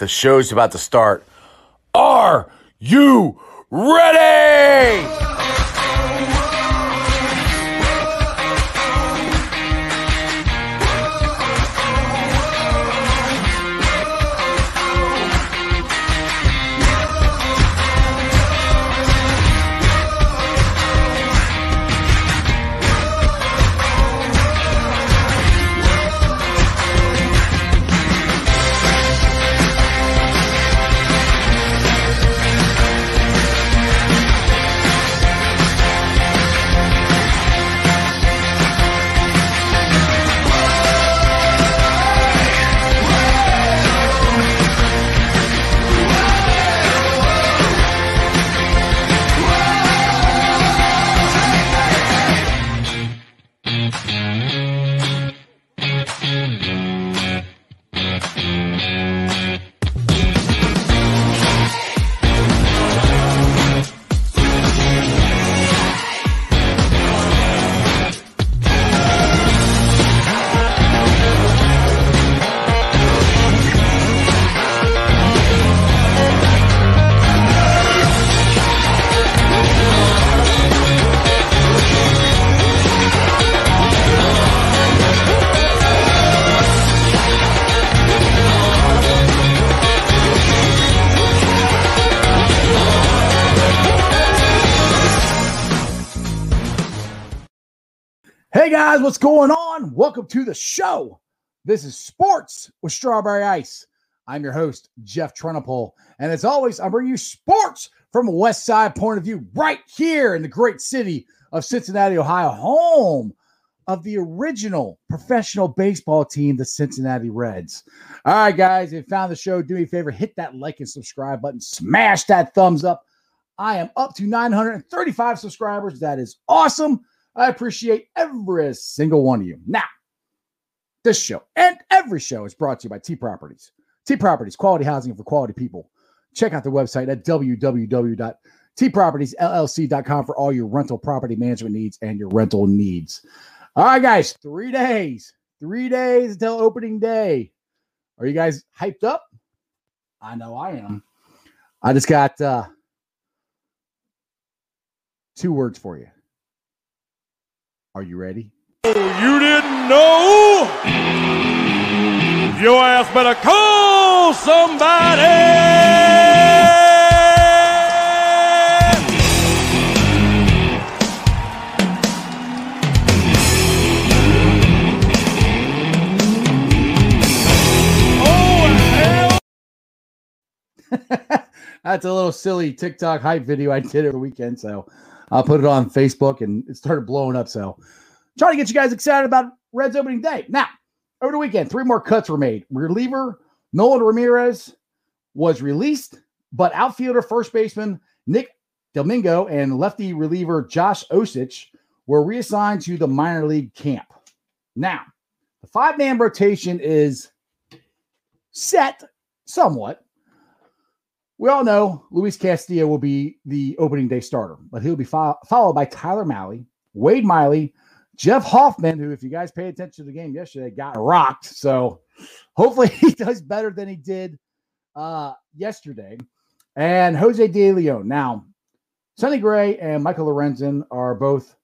The show's about to start. Are you ready? What's going on? Welcome to the show. This is Sports with Strawberry Ice. I'm your host, Jeff Trenopole. And as always, I bring you sports from a West Side point of view right here in the great city of Cincinnati, Ohio, home of the original professional baseball team, the Cincinnati Reds. All right, guys, if you found the show, do me a favor, hit that like and subscribe button, smash that thumbs up. I am up to 935 subscribers. That is awesome. I appreciate every single one of you. Now, this show and every show is brought to you by T Properties. T Properties, quality housing for quality people. Check out the website at www.tpropertiesllc.com for all your rental property management needs and your rental needs. All right, guys, three days, three days until opening day. Are you guys hyped up? I know I am. I just got uh, two words for you. Are you ready? Oh, You didn't know? Your ass better call somebody! Oh, hell That's a little silly TikTok hype video I did over the weekend. So I'll put it on Facebook and it started blowing up. So trying to get you guys excited about Reds opening day. Now, over the weekend, three more cuts were made. Reliever Nolan Ramirez was released, but outfielder first baseman Nick Domingo and lefty reliever Josh Osich were reassigned to the minor league camp. Now, the five man rotation is set somewhat. We all know Luis Castillo will be the opening day starter, but he'll be fo- followed by Tyler Mahle, Wade Miley, Jeff Hoffman, who, if you guys pay attention to the game yesterday, got rocked. So hopefully he does better than he did uh, yesterday. And Jose De Leon. Now, Sonny Gray and Michael Lorenzen are both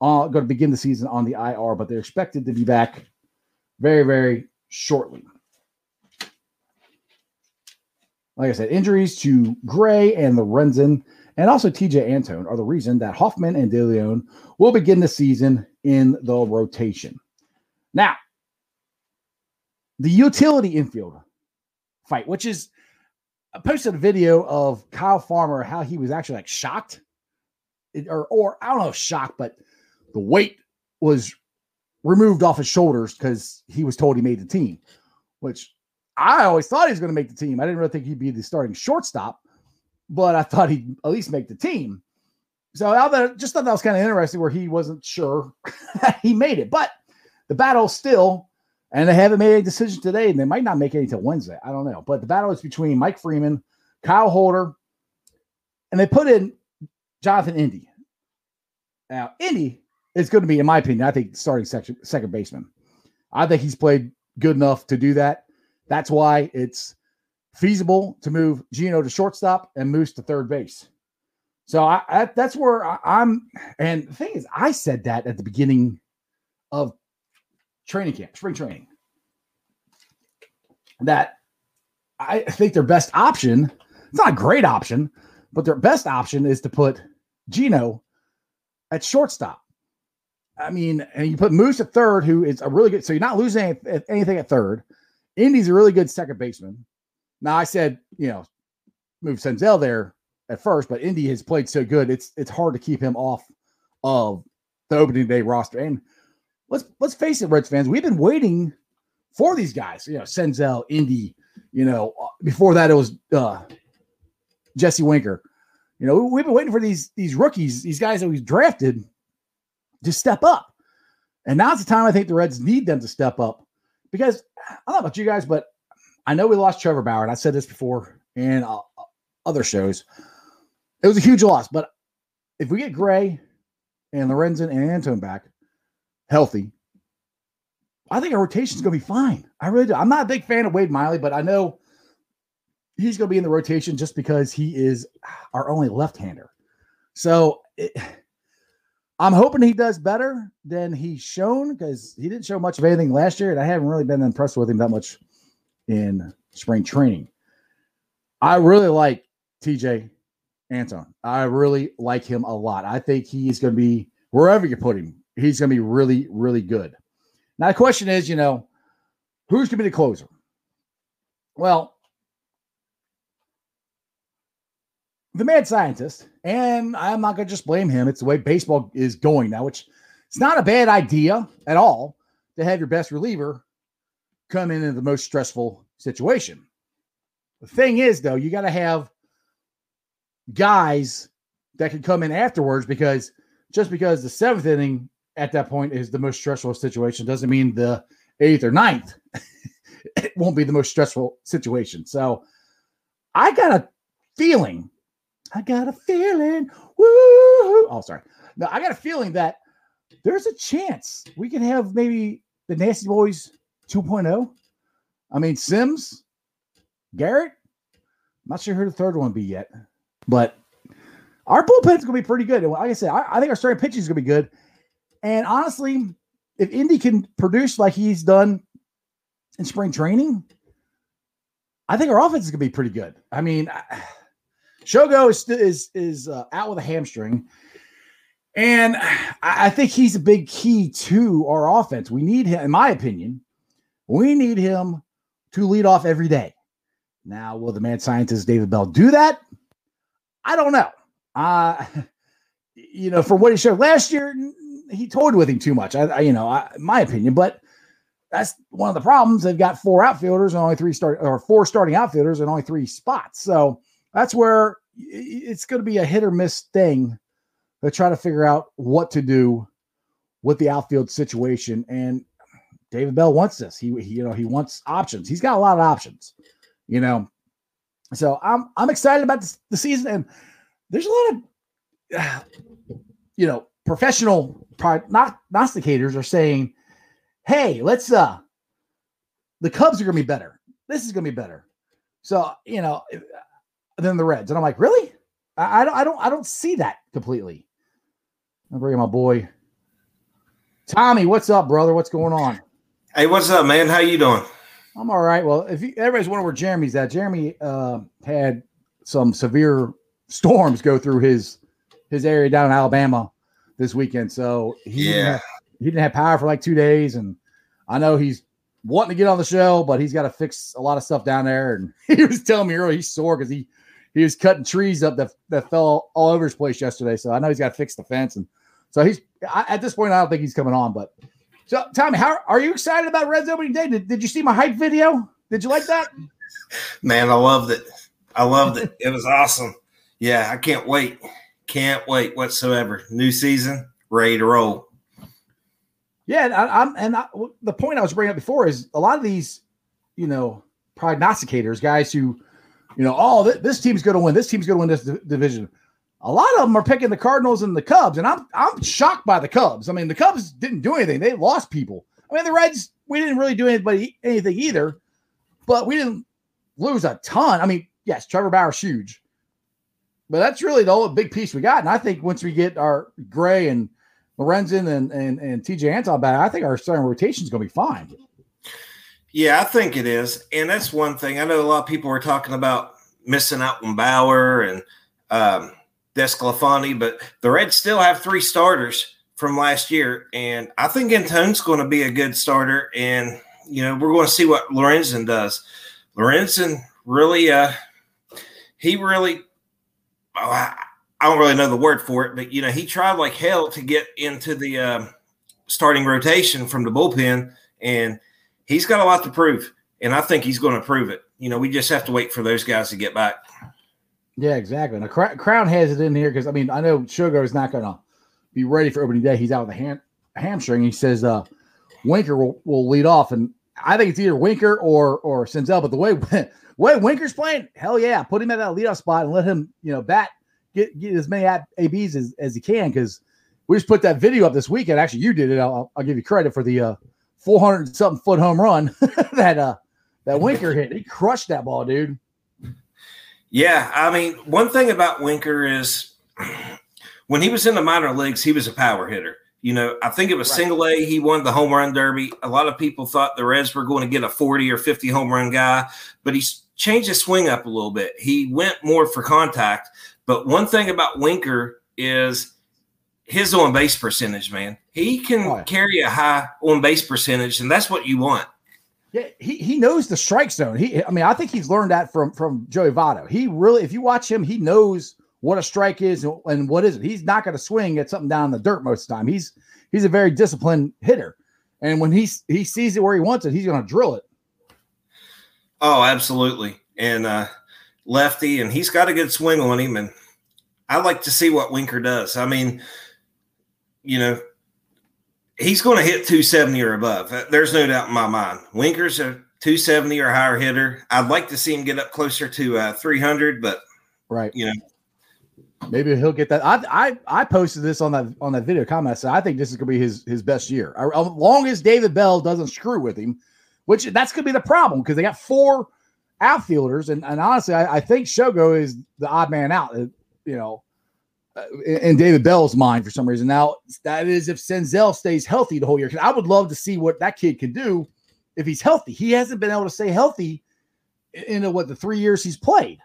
going to begin the season on the IR, but they're expected to be back very, very shortly. Like I said, injuries to Gray and Lorenzen and also Tejay Antone are the reason that Hoffman and De Leon will begin the season in the rotation. Now, the utility infield fight, which is I posted a video of Kyle Farmer, how he was actually like shocked, or or I don't know if shocked, but the weight was removed off his shoulders because he was told he made the team, which I always thought he was going to make the team. I didn't really think he'd be the starting shortstop, but I thought he'd at least make the team. So I just thought that was kind of interesting where he wasn't sure he made it. But the battle still, and they haven't made a decision today, and they might not make it until Wednesday. I don't know. But the battle is between Mike Freeman, Kyle Holder, and they put in Jonathan Indy. Now, Indy is going to be, in my opinion, I think starting section, second baseman. I think he's played good enough to do that. That's why it's feasible to move Geno to shortstop and Moose to third base. So I, I that's where I, I'm. And the thing is, I said that at the beginning of training camp, spring training, that I think their best option. It's not a great option, but their best option is to put Geno at shortstop. I mean, and you put Moose at third, who is a really good. So you're not losing anything at third. Indy's a really good second baseman. Now I said, you know, move Senzel there at first, but Indy has played so good, it's it's hard to keep him off of the opening day roster. And let's let's face it, Reds fans, we've been waiting for these guys. You know, Senzel, Indy. You know, before that it was uh, Jesse Winker. You know, we've been waiting for these these rookies, these guys that we've drafted, to step up. And now's the time I think the Reds need them to step up because I don't know about you guys, but I know we lost Trevor Bauer, and I said this before in uh, other shows. It was a huge loss, but if we get Gray and Lorenzen and Antone back healthy, I think our rotation is going to be fine. I really do. I'm not a big fan of Wade Miley, but I know he's going to be in the rotation just because he is our only left-hander. So it, I'm hoping he does better than he's shown because he didn't show much of anything last year, and I haven't really been impressed with him that much in spring training. I really like Tejay Antone. I really like him a lot. I think he's going to be wherever you put him, he's going to be really, really good. Now, the question is, you know, who's going to be the closer? Well, the mad scientist, and I'm not going to just blame him. It's the way baseball is going now, which it's not a bad idea at all to have your best reliever come in in the most stressful situation. The thing is, though, you got to have guys that can come in afterwards because just because the seventh inning at that point is the most stressful situation doesn't mean the eighth or ninth it won't be the most stressful situation. So I got a feeling I got a feeling. Woo! Oh, sorry. No, I got a feeling that there's a chance we can have maybe the Nasty Boys 2.0. I mean, Sims, Garrett. I'm not sure who the third one be yet, but our bullpen's gonna be pretty good. Like I said, I, I think our starting pitching is gonna be good. And honestly, if Indy can produce like he's done in spring training, I think our offense is gonna be pretty good. I mean. I, Shogo is is is uh, out with a hamstring, and I, I think he's a big key to our offense. We need him, in my opinion, we need him to lead off every day. Now, will the mad scientist David Bell do that? I don't know. Uh, you know, for what he showed last year, he toyed with him too much. I, I you know, I, my opinion, but that's one of the problems. They've got four outfielders and only three start or four starting outfielders and only three spots. So that's where it's going to be a hit or miss thing to try to figure out what to do with the outfield situation. And David Bell wants this. He, he, you know, he wants options. He's got a lot of options, you know. So I'm I'm excited about this, the season, and there's a lot of, you know, professional prognosticators are saying, "Hey, let's uh, the Cubs are going to be better. This is going to be better." So you know, than the Reds. And I'm like, really? I, I don't I don't I don't see that completely. I'm bringing my boy Tommy. What's up, brother? What's going on? Hey, what's up, man? How you doing? I'm all right. Well, if you, everybody's wondering where Jeremy's at, Jeremy uh, had some severe storms go through his his area down in Alabama this weekend. So he yeah. didn't have, he didn't have power for like two days, and I know he's wanting to get on the show, but he's got to fix a lot of stuff down there. And he was telling me earlier he's sore because he he was cutting trees up that, that fell all over his place yesterday. So I know he's got to fix the fence. And so he's I, at this point, I don't think he's coming on. But so Tommy, how are you excited about Reds opening day? Did, did you see my hype video? Did you like that? Man, I loved it. I loved it. it was awesome. Yeah, I can't wait. Can't wait whatsoever. New season, ready to roll. Yeah, and I, am and I, the point I was bringing up before is a lot of these, you know, prognosticators, guys who you know, oh, th- this team's going to win. This team's going to win this d- division. A lot of them are picking the Cardinals and the Cubs, and I'm I'm shocked by the Cubs. I mean, the Cubs didn't do anything; they lost people. I mean, the Reds we didn't really do anybody anything either, but we didn't lose a ton. I mean, yes, Trevor Bauer's huge, but that's really the only big piece we got. And I think once we get our Gray and Lorenzen and and, and Tejay Antone back, I think our starting rotation is going to be fine. Yeah, I think it is, and that's one thing. I know a lot of people are talking about missing out on Bauer and um, DeSclafani, but the Reds still have three starters from last year, and I think Antone's going to be a good starter. And you know, we're going to see what Lorenzen does. Lorenzen really, uh, he really, oh, I, I don't really know the word for it, but you know, he tried like hell to get into the uh, starting rotation from the bullpen, and he's got a lot to prove. And I think he's going to prove it. You know, we just have to wait for those guys to get back. Yeah, exactly. And Crown has it in here because I mean I know Shogo is not going to be ready for opening day. He's out with a ham- hamstring. He says uh, Winker will, will lead off, and I think it's either Winker or or Senzel. But the way way Winker's playing, hell yeah, put him at that leadoff spot and let him you know bat get get as many abs as, as he can because we just put that video up this weekend. Actually, you did it. I'll, I'll give you credit for the uh, 400 something foot home run that uh that Winker hit. He crushed that ball, dude. Yeah, I mean, one thing about Winker is when he was in the minor leagues, he was a power hitter. You know, I think it was right. single A. He won the home run derby. A lot of people thought the Reds were going to get a 40 or 50 home run guy, but he's changed his swing up a little bit. He went more for contact. But one thing about Winker is his on base percentage, man. He can oh, carry a high on base percentage, and that's what you want. Yeah, he, he knows the strike zone. He, I mean, I think he's learned that from from Joey Votto. He really, if you watch him, he knows what a strike is and what is it. He's not going to swing at something down in the dirt most of the time. He's he's a very disciplined hitter, and when he he sees it where he wants it, he's going to drill it. Oh, absolutely, and uh, lefty, and he's got a good swing on him, and I like to see what Winker does. I mean, you know, he's going to hit 270 or above. Uh, there's no doubt in my mind. Winker's a 270 or higher hitter. I'd like to see him get up closer to uh, 300, but right, you know, maybe he'll get that. I I I posted this on that on that video comment. I said I think this is going to be his his best year, as long as David Bell doesn't screw with him, which that's going to be the problem because they got four outfielders, and, and honestly, I, I think Shogo is the odd man out. Uh, you know, uh, in David Bell's mind for some reason. Now that is if Senzel stays healthy the whole year. I would love to see what that kid can do if he's healthy. He hasn't been able to stay healthy in, what the three years he's played.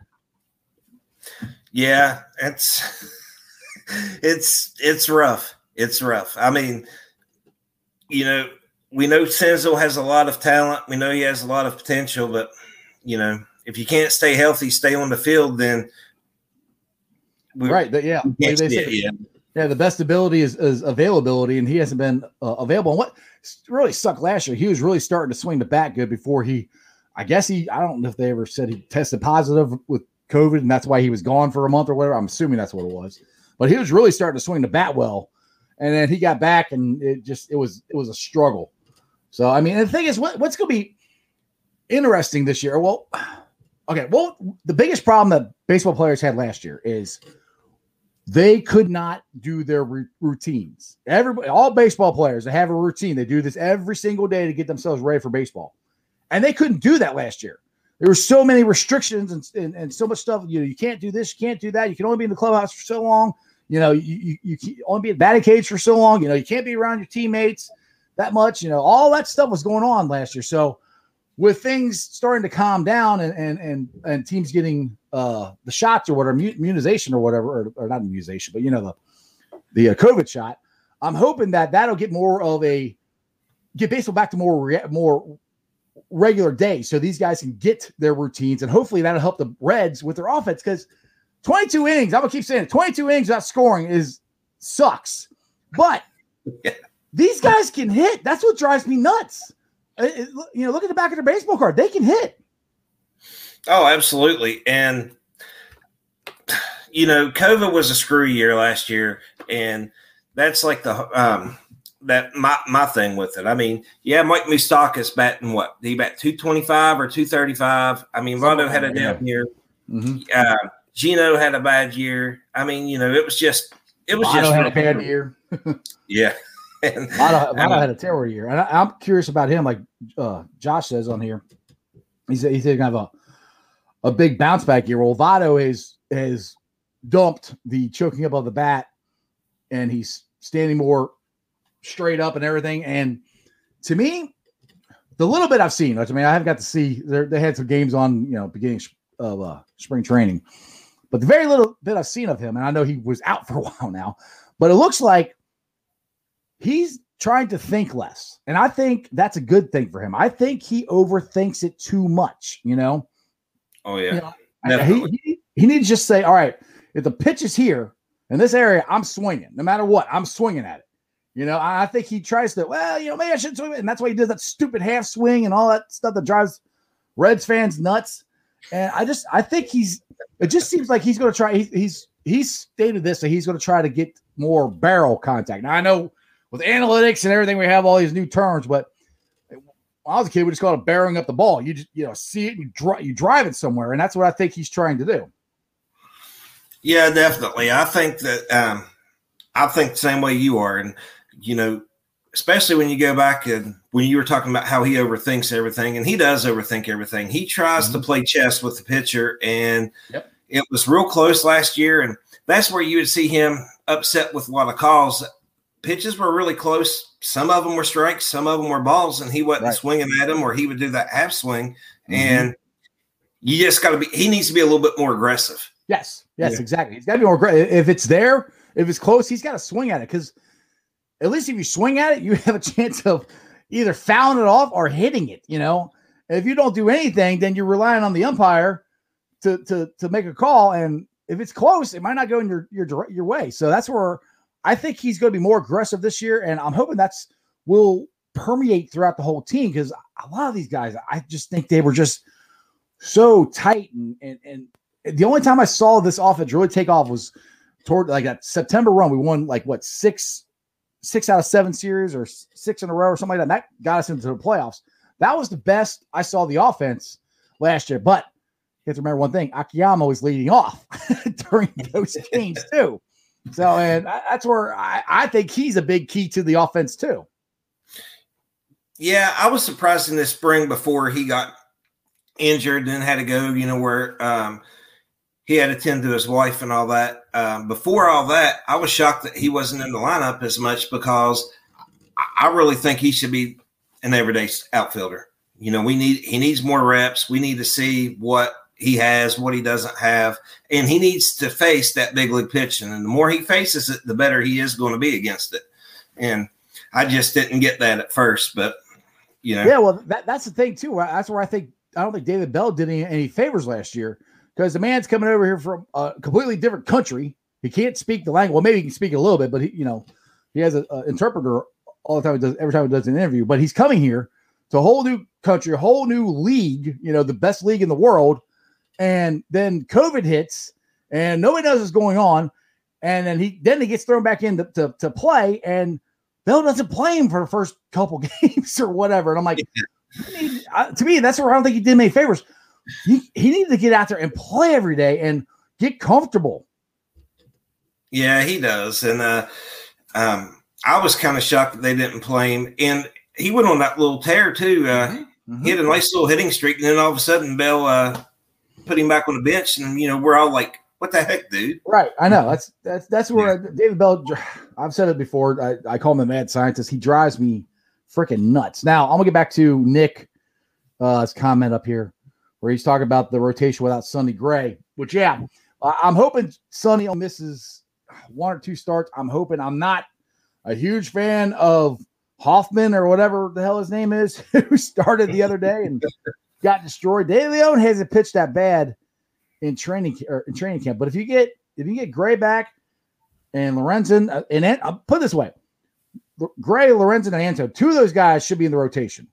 Yeah, it's it's it's rough. It's rough. I mean, you know, we know Senzel has a lot of talent. We know he has a lot of potential, but you know, if you can't stay healthy, stay on the field, then we, right. yeah. They, yeah. yeah. The best ability is, is availability, and he hasn't been uh, available. And what really sucked last year, he was really starting to swing the bat good before he, I guess he, I don't know if they ever said he tested positive with COVID, and that's why he was gone for a month or whatever. I'm assuming that's what it was. But he was really starting to swing the bat well, and then he got back, and it just it was it was a struggle. So I mean, the thing is, what, what's going to be interesting this year? Well, okay, well, the biggest problem that baseball players had last year is they could not do their routines. Everybody, all baseball players, they have a routine. They do this every single day to get themselves ready for baseball, and they couldn't do that last year. There were so many restrictions and, and, and so much stuff. You know, you can't do this, you can't do that. You can only be in the clubhouse for so long. You know, you you, you only be in batting cage for so long. You know, you can't be around your teammates that much. You know, all that stuff was going on last year. So with things starting to calm down and and and, and teams getting uh, the shots or whatever immunization or whatever or, or not immunization but you know the the uh, covid shot i'm hoping that that'll get more of a get baseball back to more re- more regular days so these guys can get their routines and hopefully that'll help the reds with their offense because 22 innings i'm gonna keep saying it 22 innings without scoring is sucks. But these guys can hit. That's what drives me nuts it, you know, look at the back of their baseball card. They can hit. Oh, absolutely. And you know, COVID was a screw year last year, and that's like the um that my my thing with it. I mean, yeah, Mike Moustakas batting what? Did he bat two twenty five or two thirty five? I mean, Rondo had a down year. Mm-hmm. Uh, Geno had a bad year. I mean, you know, it was just it was just had a bad year. yeah. And, Votto, Votto had a terrible year, and I, am curious about him. Like uh, Josh says on here, he's he's going to have a a big bounce back year. Well, Votto has has dumped the choking up of the bat, and he's standing more straight up and everything. And to me, the little bit I've seen, which I mean, I haven't got to see. They had some games on, you know, beginning of uh, spring training, but the very little bit I've seen of him, and I know he was out for a while now, but it looks like he's trying to think less. And I think that's a good thing for him. I think he overthinks it too much, you know? Oh, yeah. You know, he, he, he needs to just say, all right, if the pitch is here in this area, I'm swinging. No matter what, I'm swinging at it. You know, I think he tries to, well, you know, maybe I should swing. And that's why he does that stupid half swing and all that stuff that drives Reds fans nuts. And I just, I think he's, it just seems like he's going to try. He, he's, he's stated this that he's going to try to get more barrel contact. Now, I know with analytics and everything, we have all these new terms, but when I was a kid, we just called it barreling up the ball. You just, you know, see it, you, drive, you drive it somewhere. And that's what I think he's trying to do. Yeah, definitely. I think that, um, I think the same way you are. And, you know, especially when you go back and when you were talking about how he overthinks everything, and he does overthink everything. He tries mm-hmm. to play chess with the pitcher, and yep. it was real close last year. And that's where you would see him upset with a lot of calls. Pitches were really close. Some of them were strikes, some of them were balls, and he wasn't right. swinging at them, or he would do that half swing. Mm-hmm. And you just got to be. He needs to be a little bit more aggressive. Yes, yes, yeah. exactly. He's got to be more aggressive. If it's there, if it's close, he's got to swing at it because at least if you swing at it, you have a chance of either fouling it off or hitting it. You know, if you don't do anything, then you're relying on the umpire to to to make a call, and if it's close, it might not go in your your your way. So that's where I think he's going to be more aggressive this year, and I'm hoping that's will permeate throughout the whole team because a lot of these guys, I just think they were just so tight, and and and the only time I saw this offense really take off was toward like that September run. We won like what six six out of seven series or six in a row or something like that. that got us into the playoffs. That was the best I saw the offense last year. But you have to remember one thing: Akiyama was leading off during those games too. So, and that's where I, I think he's a big key to the offense too. Yeah, I was surprised in the spring before he got injured and had to go. You know where um, he had to tend to his wife and all that. Um, before all that, I was shocked that he wasn't in the lineup as much because I really think he should be an everyday outfielder. You know, we need he needs more reps. We need to see what he has, what he doesn't have, and he needs to face that big league pitching. And the more he faces it, the better he is going to be against it. And I just didn't get that at first, but you know, yeah. Well, that, that's the thing too. That's where I think I don't think David Bell did any, any favors last year because the man's coming over here from a completely different country. He can't speak the language. Well, maybe he can speak a little bit, but he, you know, he has an interpreter all the time. He does every time he does an interview. But he's coming here to a whole new country, a whole new league. You know, the best league in the world. And then COVID hits, and nobody knows what's going on. And then he then he gets thrown back in to, to, to play, and Bell doesn't play him for the first couple games or whatever. And I'm like, uh, to me, that's where I don't think he did me favors he, he needed to get out there and play every day and get comfortable. Yeah, he does. And uh, um, I was kind of shocked that they didn't play him. And he went on that little tear too. Uh, mm-hmm. He had a nice little hitting streak, and then all of a sudden Bell uh, put him back on the bench, and you know we're all like, "What the heck, dude?" Right. I know. That's that's that's where yeah. David Bell. I've said it before. I, I call him a mad scientist. He drives me freaking nuts. Now I'm gonna get back to Nick. Uh, his comment up here where he's talking about the rotation without Sonny Gray. Which, yeah, I'm hoping Sonny misses one or two starts. I'm hoping I'm not a huge fan of Hoffman or whatever the hell his name is, who started the other day and got destroyed. De Leon hasn't pitched that bad in training or in training camp. But if you get if you get Gray back and Lorenzen uh, and I'll put this way, Gray, Lorenzen, and Anto, two of those guys should be in the rotation.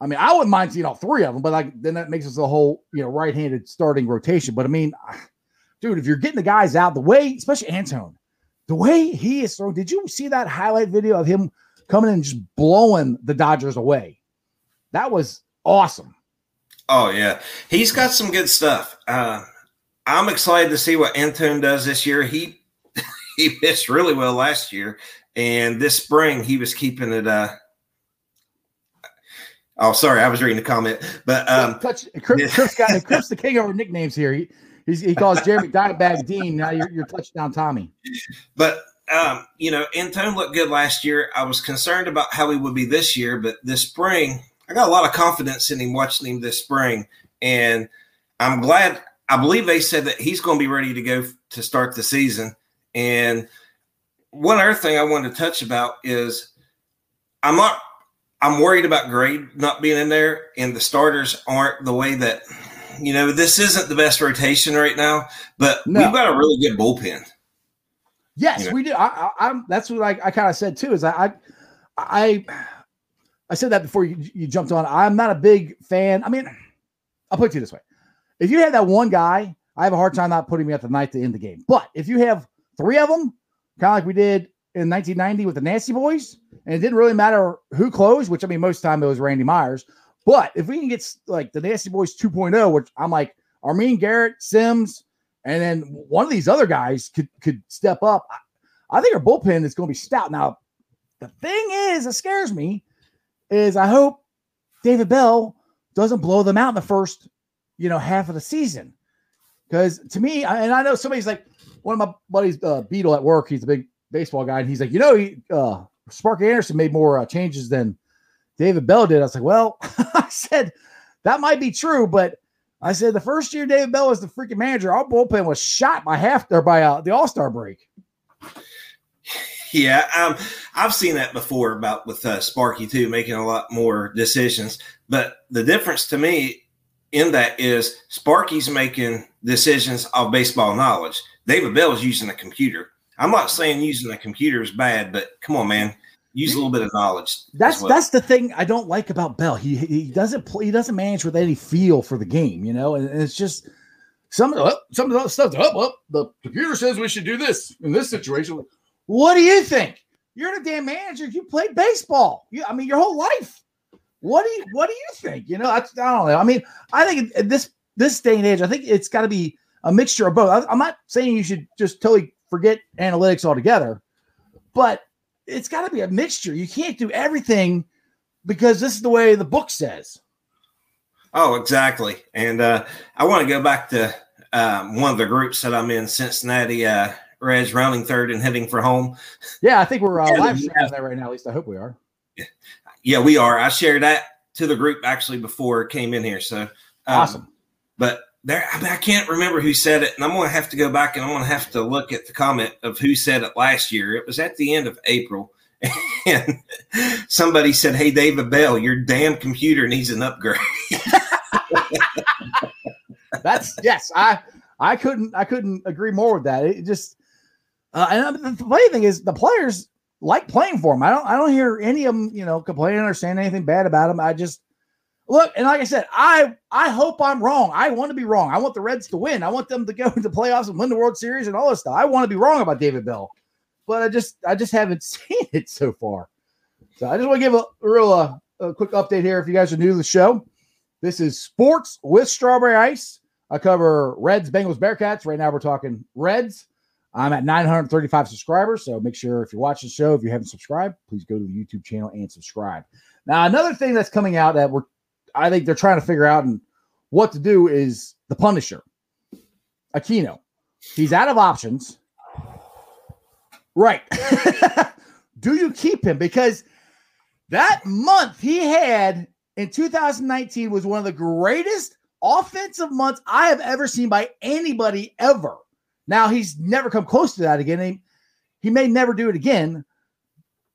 I mean, I wouldn't mind seeing all three of them, but like then that makes us a whole you know right-handed starting rotation. But I mean, dude, if you're getting the guys out the way, especially Antone, the way he is throwing. Did you see that highlight video of him coming in and just blowing the Dodgers away? That was awesome. Oh yeah, he's got some good stuff. Uh, I'm excited to see what Antone does this year. He he pitched really well last year, and this spring he was keeping it. Uh, Oh, sorry, I was reading the comment, but um, Touch, Chris. Chris got Chris the king over nicknames here. He, he's, he calls Jeremy Dimebag Dean. Now you're, you're touchdown Tommy. but um, you know, Antone looked good last year. I was concerned about how he would be this year, but this spring, I got a lot of confidence in him watching him this spring, and I'm glad. I believe they said that he's going to be ready to go to start the season. And one other thing I wanted to touch about is I'm not. I'm worried about grade not being in there, and the starters aren't the way that. You know, this isn't the best rotation right now, but No. we've got a really good bullpen. Yes, Yeah. we do. I, I'm. That's what I, I kind of said too. Is I, I, I, I said that before you, you jumped on. I'm not a big fan. I mean, I'll put you this way: if you had that one guy, I have a hard time not putting me at the night to end the game. But if you have three of them, kind of like we did in 1990 with the Nasty Boys, and it didn't really matter who closed, which I mean, most of the time it was Randy Myers. But if we can get like the Nasty Boys 2.0, which I'm like Amir Garrett, Sims, and then one of these other guys could could step up. I, I think our bullpen is going to be stout. Now, the thing is, it scares me, is I hope David Bell doesn't blow them out in the first, you know, half of the season. Because to me, and I know somebody's like one of my buddies, uh, Beetle at work. He's a big baseball guy, and he's like, you know, he uh, Sparky Anderson made more uh, changes than David Bell did. I was like, well, I said that might be true, but I said the first year David Bell was the freaking manager, our bullpen was shot by half or by uh, the All Star break. Yeah, um, I've seen that before about with uh, Sparky too, making a lot more decisions. But the difference to me in that is Sparky's making decisions of baseball knowledge. David Bell is using a computer. I'm not saying using a computer is bad, but come on, man, use a little bit of knowledge. That's well. that's the thing I don't like about Bell. He he doesn't play. He doesn't manage with any feel for the game, you know. And, and it's just some of the some of the stuff. Oh, well, the computer says we should do this in this situation. What do you think? You're the damn manager. You played baseball. You, I mean, your whole life. What do you What do you think? You know, I, I don't know. I mean, I think at this this day and age, I think it's got to be a mixture of both. I, I'm not saying you should just totally forget analytics altogether, but it's got to be a mixture. You can't do everything because this is the way the book says. Oh, exactly. And uh, I want to go back to um, one of the groups that I'm in, Cincinnati uh, Reds, rounding third and heading for home. Yeah, I think we're uh, live streaming that right now. At least I hope we are. Yeah, we are. I shared that to the group actually before it came in here. So um, Awesome. But there, I, mean, I can't remember who said it, and I'm going to have to go back and I'm going to have to look at the comment of who said it last year. It was at the end of April, and somebody said, "Hey, David Bell, your damn computer needs an upgrade." That's yes. I I couldn't I couldn't agree more with that. It just uh, and the funny thing is the players like playing for him. I don't I don't hear any of them you know complaining or saying anything bad about him. I just look and like I said, I I hope I'm wrong. I want to be wrong. I want the Reds to win. I want them to go into playoffs and win the World Series and all this stuff. I want to be wrong about David Bell, but I just I just haven't seen it so far. So I just want to give a, a real uh, a quick update here. If you guys are new to the show, this is sports with strawberry ice. I cover Reds, Bengals, Bearcats. Right now, we're talking Reds. I'm at 935 subscribers. So make sure if you're watching the show, if you haven't subscribed, please go to the YouTube channel and subscribe. Now, another thing that's coming out that we're, I think they're trying to figure out and what to do is the Punisher, Aquino. He's out of options. Right. do you keep him? Because that month he had in 2019 was one of the greatest offensive months I have ever seen by anybody ever. Now he's never come close to that again. He, he may never do it again,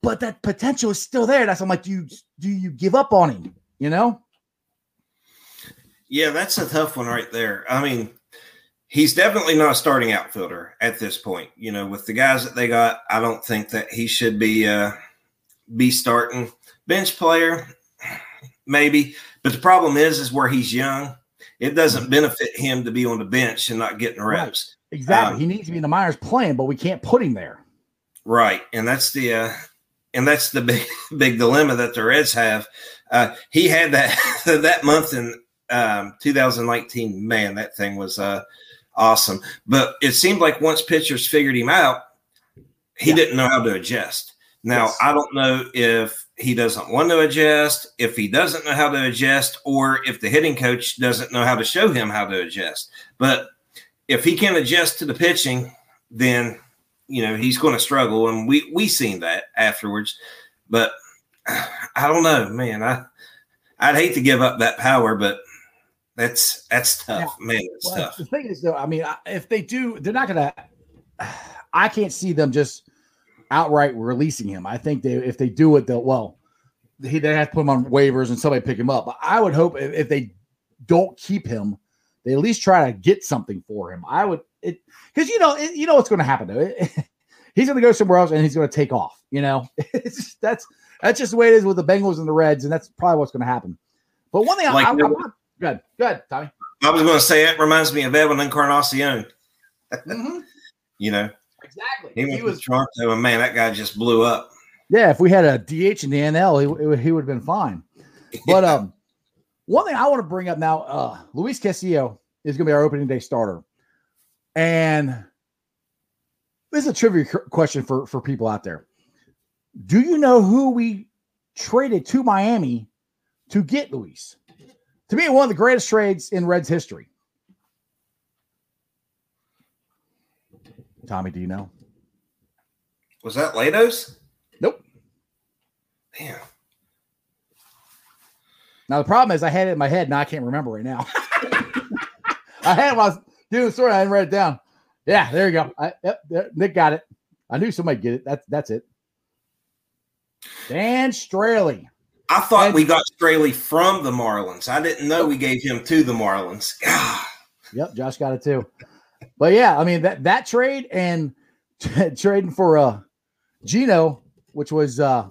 but that potential is still there. That's I'm like, do you do you give up on him? You know? yeah, that's a tough one right there. I mean, he's definitely not a starting outfielder at this point. You know, with the guys that they got, I don't think that he should be uh, be starting bench player, maybe. But the problem is, is where he's young, it doesn't benefit him to be on the bench and not getting reps. Exactly. Um, he needs to be in the Myers playing, but we can't put him there. Right, and that's the uh, and that's the big big dilemma that the Reds have. Uh, he had that that month in um, 2019. Man, that thing was uh, awesome. But it seemed like once pitchers figured him out, he Yeah. didn't know how to adjust. Now, Yes. I don't know if he doesn't want to adjust, if he doesn't know how to adjust, or if the hitting coach doesn't know how to show him how to adjust. But if he can't adjust to the pitching, then you know he's going to struggle, and we we seen that afterwards. But I don't know, man. I I'd hate to give up that power, but that's that's tough, man. It's Well, tough. The thing is, though, I mean, if they do, they're not gonna. I can't see them just outright releasing him. I think they, if they do it, they'll well, he they have to put him on waivers and somebody pick him up. But I would hope if, if they don't keep him, they at least try to get something for him. I would it because you know it, you know what's going to happen to it. he's going to go somewhere else and he's going to take off. You know, it's just, that's that's just the way it is with the Bengals and the Reds, and that's probably what's going to happen. But one thing I, Like I, I want, good, good, Tommy. I was going to say it reminds me of Evan Encarnacion. Mhm. You know, Exactly. he went He to was Toronto, and man, that guy just blew up. yeah. If we had a DH in the NL, he, he would have been fine. But um, one thing I want to bring up now, uh, Luis Castillo is going to be our opening day starter, and this is a trivia question for for people out there. Do you know who we traded to Miami to get Luis? To me, one of the greatest trades in Reds history. Tommy, do you know? Was that Lados? Nope. Damn. Now the problem is I had it in my head. Now I can't remember right now. I had it while I was doing the story. I didn't write it down. Yeah, there you go. I, yep, there- Nick got it. I knew somebody get it. That's that's it. Dan Straily. I thought And- we got Straily from the Marlins. I didn't know we gave him to the Marlins. God. Yep, Josh got it too. But yeah, I mean that that trade and trading for uh Geno, which was uh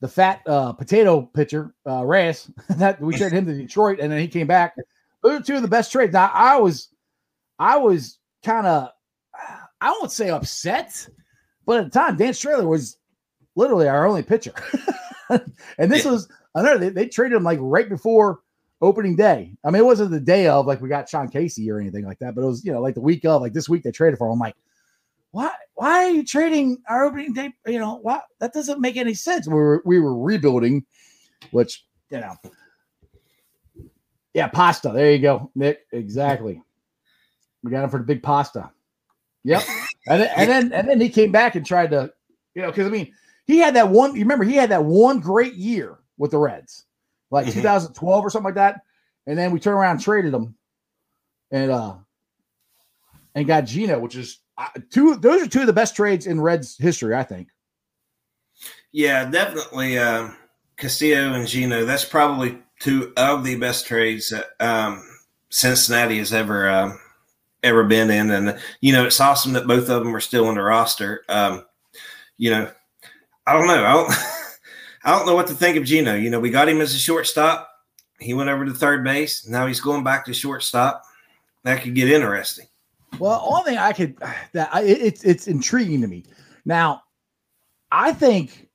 the fat uh potato pitcher, uh Reyes, that we traded him to Detroit and then he came back. Those are two of the best trades. Now I was I was kind of I won't say upset, but at the time Dan Straily was literally our only pitcher. and this Yeah. was another they, they traded him like right before opening day. I mean, it wasn't the day of like we got Sean Casey or anything like that, but it was you know like the week of like this week they traded for him. I'm like, why why are you trading our opening day? You know what that doesn't make any sense. We were we were rebuilding, which you know, yeah, pasta. There you go, Nick. Exactly. We got him for the big pasta. Yep. And then, and then and then he came back and tried to, you know, because I mean, he had that one. You remember he had that one great year with the Reds, like Mhm. 2012 or something like that. And then we turned around and traded him, and uh, and got Geno, which is uh, two. Those are two of the best trades in Reds history, I think. Yeah, definitely. Um, Castillo and Geno, that's probably two of the best trades that um, Cincinnati has ever um, ever been in. And, you know, it's awesome that both of them are still on the roster. Um, you know, I don't know. I don't, I don't know what to think of Geno. You know, we got him as a shortstop. He went over to third base. Now he's going back to shortstop. That could get interesting. Well, only thing I could that I, it's it's intriguing to me. Now, I think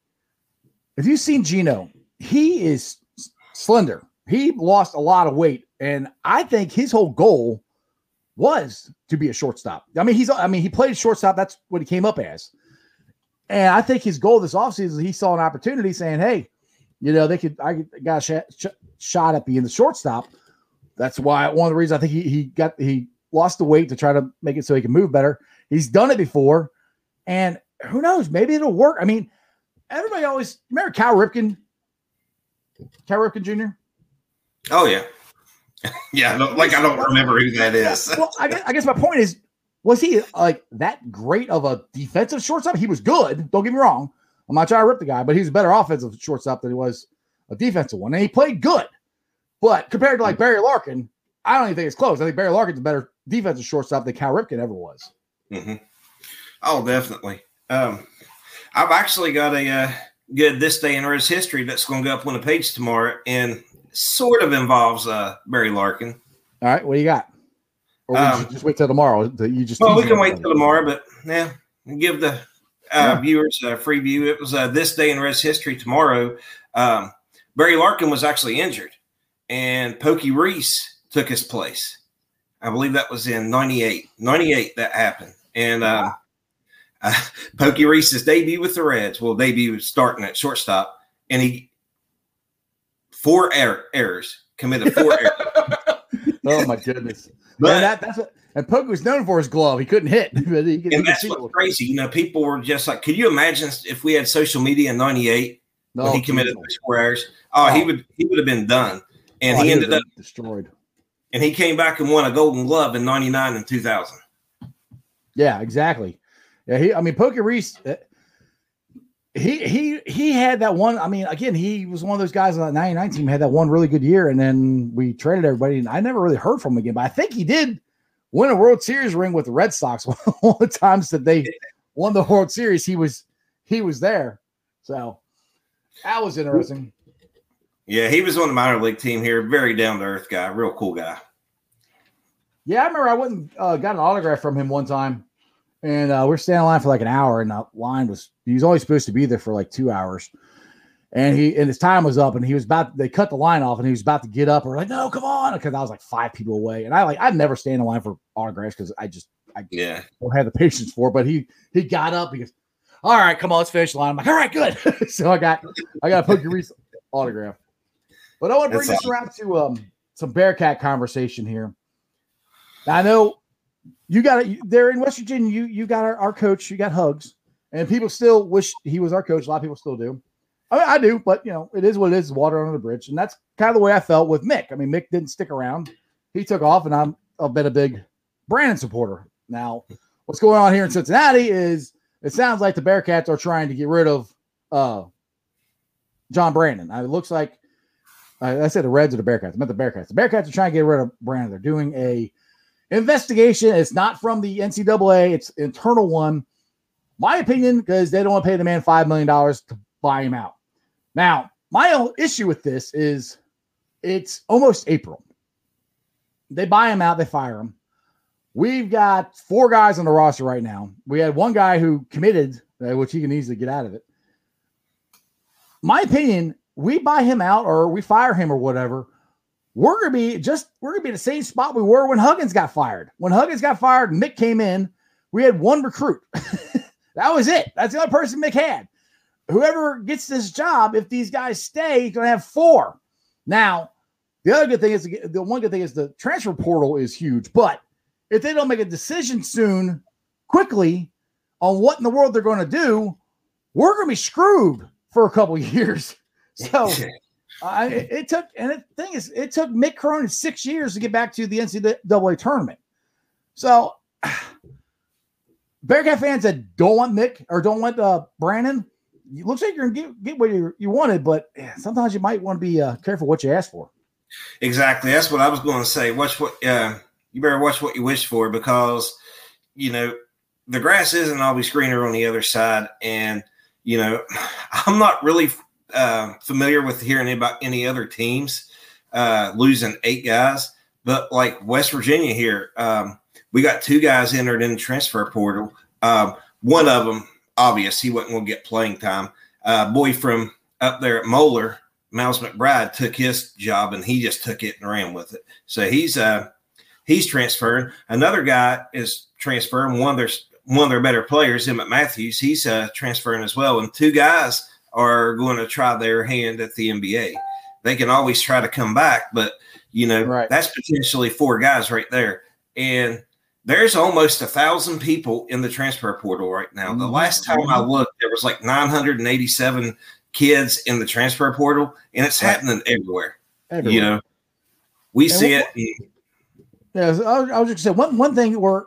if you've seen Geno, he is slender. He lost a lot of weight, and I think his whole goal was to be a shortstop. I mean, he's I mean he played shortstop. That's what he came up as. And I think his goal this offseason, is he saw an opportunity, saying, "Hey, you know, they could I got a shot, sh- shot at being the shortstop." That's why one of the reasons I think he he got he lost the weight to try to make it so he can move better. He's done it before, and who knows? Maybe it'll work. I mean, everybody always remember Cal Ripken, Cal Ripken Jr. Oh, yeah. yeah, like I don't remember who that is. Well, I guess, I guess my point is, was he like that great of a defensive shortstop? He was good. Don't get me wrong. I'm not trying to rip the guy, but he was a better offensive shortstop than he was a defensive one, and he played good. But compared to like hmm. Barry Larkin, I don't even think it's close. I think Barry Larkin's a better defensive shortstop than Cal Ripken ever was. hmm Oh, definitely. Um, I've actually got a uh, good this day in Reds history that's going to go up on the page tomorrow, and sort of involves uh, Barry Larkin. All right, what do you got? Or we Um, should just wait till tomorrow. that You just Well, we can wait till tomorrow, but yeah, give the uh, Yeah. viewers a free view. It was uh, this day in Reds history tomorrow. Um, Barry Larkin was actually injured, and Pokey Reese took his place. I believe that was in 98. 98 that happened. And um, uh, Pokey Reese's debut with the Reds. Well, debut was starting at shortstop, and he four error, errors committed four errors. oh my goodness! But- Man, that, that's what, and Pokey was known for his glove. He couldn't hit, but he could, And could that's what's it. crazy. You know, people were just like, could you imagine if we had social media in '98 No, when he committed those four errors? Oh, he Oh. would he would have been done. And Oh, he would've ended up destroyed. And he came back and won a Golden Glove in '99 and 2000. Yeah, exactly. Yeah, he. I mean, Pokey Reese. uh, He he he had that one. I mean, again, he was one of those guys on that '99 team had that one really good year, and then we traded everybody, and I never really heard from him again. But I think he did win a World Series ring with the Red Sox. One of the times that they won the World Series, he was he was there. So that was interesting. Yeah, he was on the minor league team here. Very down to earth guy, real cool guy. Yeah, I remember I went and uh, got an autograph from him one time, and uh, we are standing in line for like an hour, and the line was he was only supposed to be there for like two hours, and he and his time was up, and he was about they cut the line off, and he was about to get up, and we're like, no, come on, because I was like five people away, and I like I'd never stand in line for autographs because I just I Yeah, don't have the patience for, it. but he he got up, he goes, all right, come on, let's finish the line. I'm like, all right, good. so I got I got a Pokey autograph, but I want to bring That's this around to um some Bearcat conversation here. Now, I know you got it. They're in West Virginia. You you got our, our coach. You got Hugs, and people still wish he was our coach. A lot of people still do. I, mean, I do, but you know, it is what it is. Water under the bridge, and that's kind of the way I felt with Mick. I mean, Mick didn't stick around. He took off, and I'm I've been a big Brannen supporter. Now, what's going on here in Cincinnati is it sounds like the Bearcats are trying to get rid of uh John Brannen. It looks like I I said the Reds or the Bearcats. I meant the Bearcats. The Bearcats are trying to get rid of Brannen. They're doing a investigation. It's not from the NCAA. It's internal one. My opinion, because they don't want to pay the man five million dollars to buy him out. Now, my own issue with this is it's almost April. They buy him out. They fire him. We've got four guys on the roster right now. We had one guy who committed, uh, which he can easily get out of it. My opinion, we buy him out or we fire him or whatever. We're gonna be just we're gonna be in the same spot we were when Huggins got fired. When Huggins got fired, Mick came in. We had one recruit. that was it. That's the only person Mick had. Whoever gets this job, if these guys stay, he's gonna have four. Now, the other good thing is the one good thing is the transfer portal is huge, but if they don't make a decision soon, quickly on what in the world they're going to do, we're going to be screwed for a couple years. So I, it, it took, and the thing is, it took Mick Cronin six years to get back to the NCAA tournament. So Bearcat fans that don't want Mick or don't want uh, Brannen, it looks like you're to get, get what you, you wanted, but yeah, sometimes you might want to be uh, careful what you ask for. exactly. That's what I was going to say. Watch what uh, you better watch what you wish for because you know the grass isn't always greener on the other side, and you know I'm not really uh, familiar with hearing about any other teams uh, losing eight guys, but like West Virginia here, um, we got two guys entered in the transfer portal. Um, one of them, obvious, he wasn't going to get playing time. Uh, boy from up there at Moeller, Miles McBride, took his job and he just took it and ran with it. So he's uh he's transferring. Another guy is transferring. One of their one of their better players, Emmitt Matthews, he's uh, transferring as well. And two guys are going to try their hand at the NBA. They can always try to come back, but you know Right. that's potentially four guys right there. And there's almost a thousand people in the transfer portal right now. The Mhm. last time I looked, there was like 987 kids in the transfer portal, and it's happening everywhere. Everywhere. You know, we And see what- it. Yeah, I was, I was just gonna say one one thing where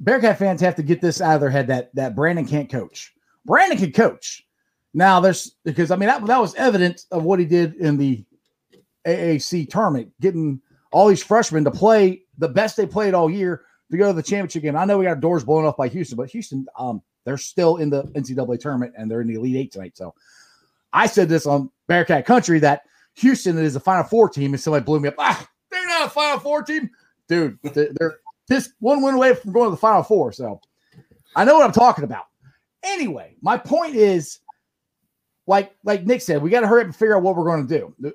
Bearcat fans have to get this out of their head that that Brannen can't coach. Brannen can coach. Now there's because I mean that that was evident of what he did in the AAC tournament, getting all these freshmen to play the best they played all year to go to the championship game. I know we got doors blown off by Houston, but Houston, um, they're still in the NCAA tournament and they're in the Elite Eight tonight. So I said this on Bearcat Country that Houston is a Final Four team, and somebody blew me up. Ah, they're not a Final Four team dude, they're, they're just one win away from going to the final four. So I know what I'm talking about. Anyway, my point is, like like Nick said, we got to hurry up and figure out what we're going to do.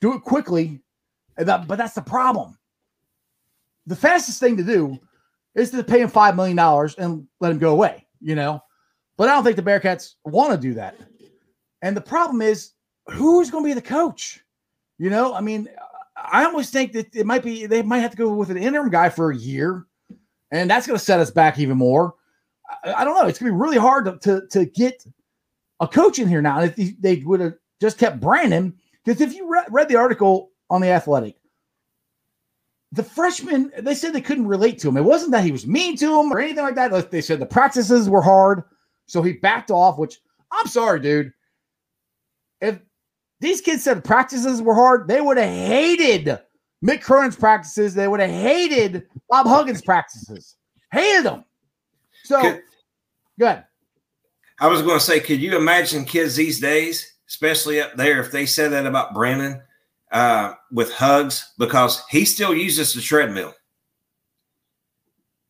Do it quickly, but that's the problem. The fastest thing to do is to pay him five million dollars and let him go away. You know, But I don't think the Bearcats want to do that. And the problem is, who's going to be the coach? You know, I mean, I almost think that it might be they might have to go with an interim guy for a year, and that's going to set us back even more. I, I don't know. It's going to be really hard to, to, to get a coach in here now. And if they would have just kept Brannen, because if you re- read the article on the Athletic, the freshmen they said they couldn't relate to him. It wasn't that he was mean to him or anything like that. They said the practices were hard, so he backed off. Which I'm sorry, dude. If these kids said practices were hard, they would have hated Mick Cronin's practices. They would have hated Bob Huggins' practices. Hated them. So, good. I was going to say, could you imagine kids these days, especially up there, if they said that about Brannen uh, with hugs because he still uses the treadmill.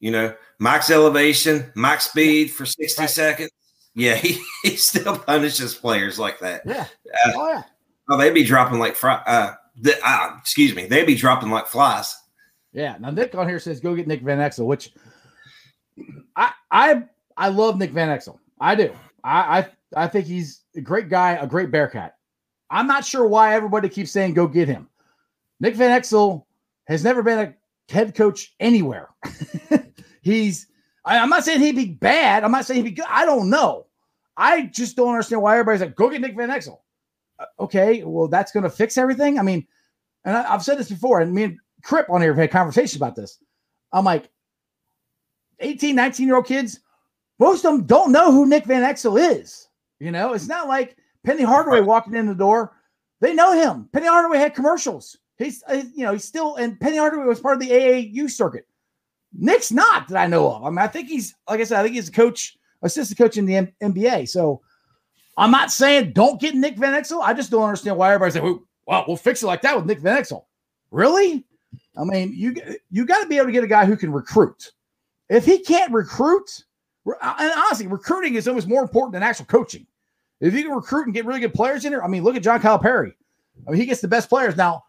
You know, max elevation, max speed for 60 Right. seconds. Yeah, he, he still punishes players like that. Yeah. Uh, Oh yeah. Oh, they'd be dropping like fry. Uh, the, uh, excuse me, they'd be dropping like flies. Yeah. Now Nick on here says go get Nick Van Exel, which I I I love Nick Van Exel. I do. I I, I think he's a great guy, a great Bearcat. I'm not sure why everybody keeps saying go get him. Nick Van Exel has never been a head coach anywhere. he's I, I'm not saying he'd be bad. I'm not saying he'd be good. I don't know. I just don't understand why everybody's like, go get Nick Van Exel. Uh, okay, well, that's going to fix everything. I mean, and I, I've said this before, and me and Crip on here have had conversations about this. I'm like, 18, 19 year old kids, most of them don't know who Nick Van Exel is. You know, it's not like Penny Hardaway walking in the door. They know him. Penny Hardaway had commercials. He's, uh, you know, he's still, and Penny Hardaway was part of the AAU circuit. Nick's not that I know of. I mean, I think he's, like I said, I think he's a coach, assistant coach in the M- NBA. So I'm not saying don't get Nick Van Exel. I just don't understand why everybody's like, well, well, we'll fix it like that with Nick Van Exel. Really? I mean, you you got to be able to get a guy who can recruit. If he can't recruit, and honestly, recruiting is almost more important than actual coaching. If you can recruit and get really good players in there, I mean, look at John Calipari. I mean, he gets the best players. Now,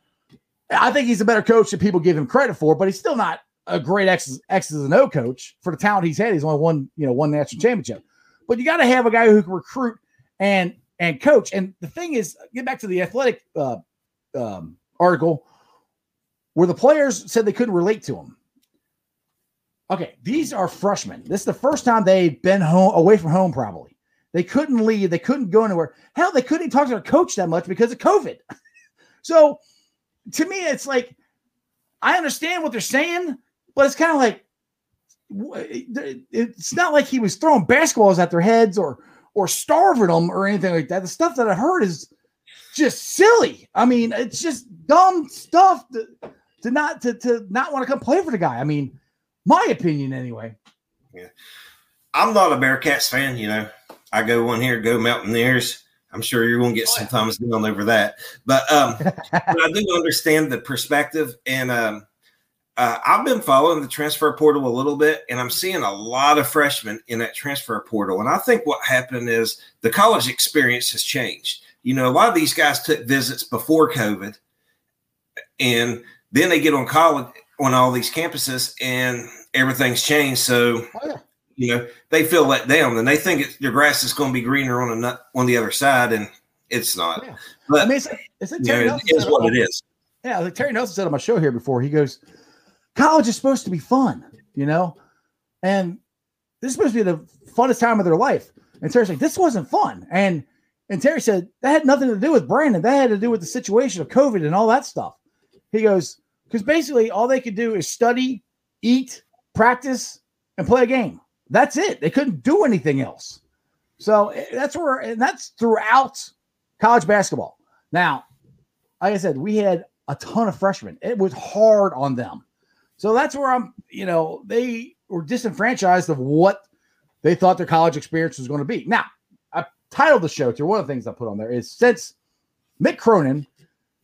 I think he's a better coach than people give him credit for, but he's still not a great X's, X's and O coach for the talent he's had. He's only won, you know, one national championship. But you got to have a guy who can recruit and and coach. And the thing is, get back to the athletic uh, um, article where the players said they couldn't relate to him. Okay, these are freshmen. This is the first time they've been home away from home, probably. They couldn't leave, they couldn't go anywhere. Hell, they couldn't talk to their coach that much because of COVID. so to me, it's like I understand what they're saying, but it's kind of like it's not like he was throwing basketballs at their heads or or starving them or anything like that. The stuff that I heard is just silly. I mean, it's just dumb stuff to, to not to, to not want to come play for the guy. I mean, my opinion anyway. Yeah. I'm not a Bearcats fan, you know. I go one here, go Mountaineers. I'm sure you're going to get some thumbs down over that, but um, but I do understand the perspective, and um, uh, I've been following the transfer portal a little bit, and I'm seeing a lot of freshmen in that transfer portal. And I think what happened is the college experience has changed. You know, a lot of these guys took visits before COVID, and then they get on college on all these campuses, and everything's changed. So Oh, yeah. you know they feel let down, and they think it's, their grass is going to be greener on the on the other side, and it's not. Yeah. I mean, it's, it's like you know, Terry Nelson said what on- it is. Yeah, like Terry Nelson said on my show here before. He goes, "College is supposed to be fun, you know, and this is supposed to be the funnest time of their life." And Terry's like, "This wasn't fun," and and Terry said that had nothing to do with Brannen. That had to do with the situation of COVID and all that stuff. He goes, because basically all they could do is study, eat, practice, and play a game. That's it. They couldn't do anything else. So eh, that's where, and that's throughout college basketball. Now, like I said, we had a ton of freshmen. It was hard on them. So that's where I'm, you know, they were disenfranchised of what they thought their college experience was going to be. Now, I titled the show to one of the things I put on there is since Mick Cronin,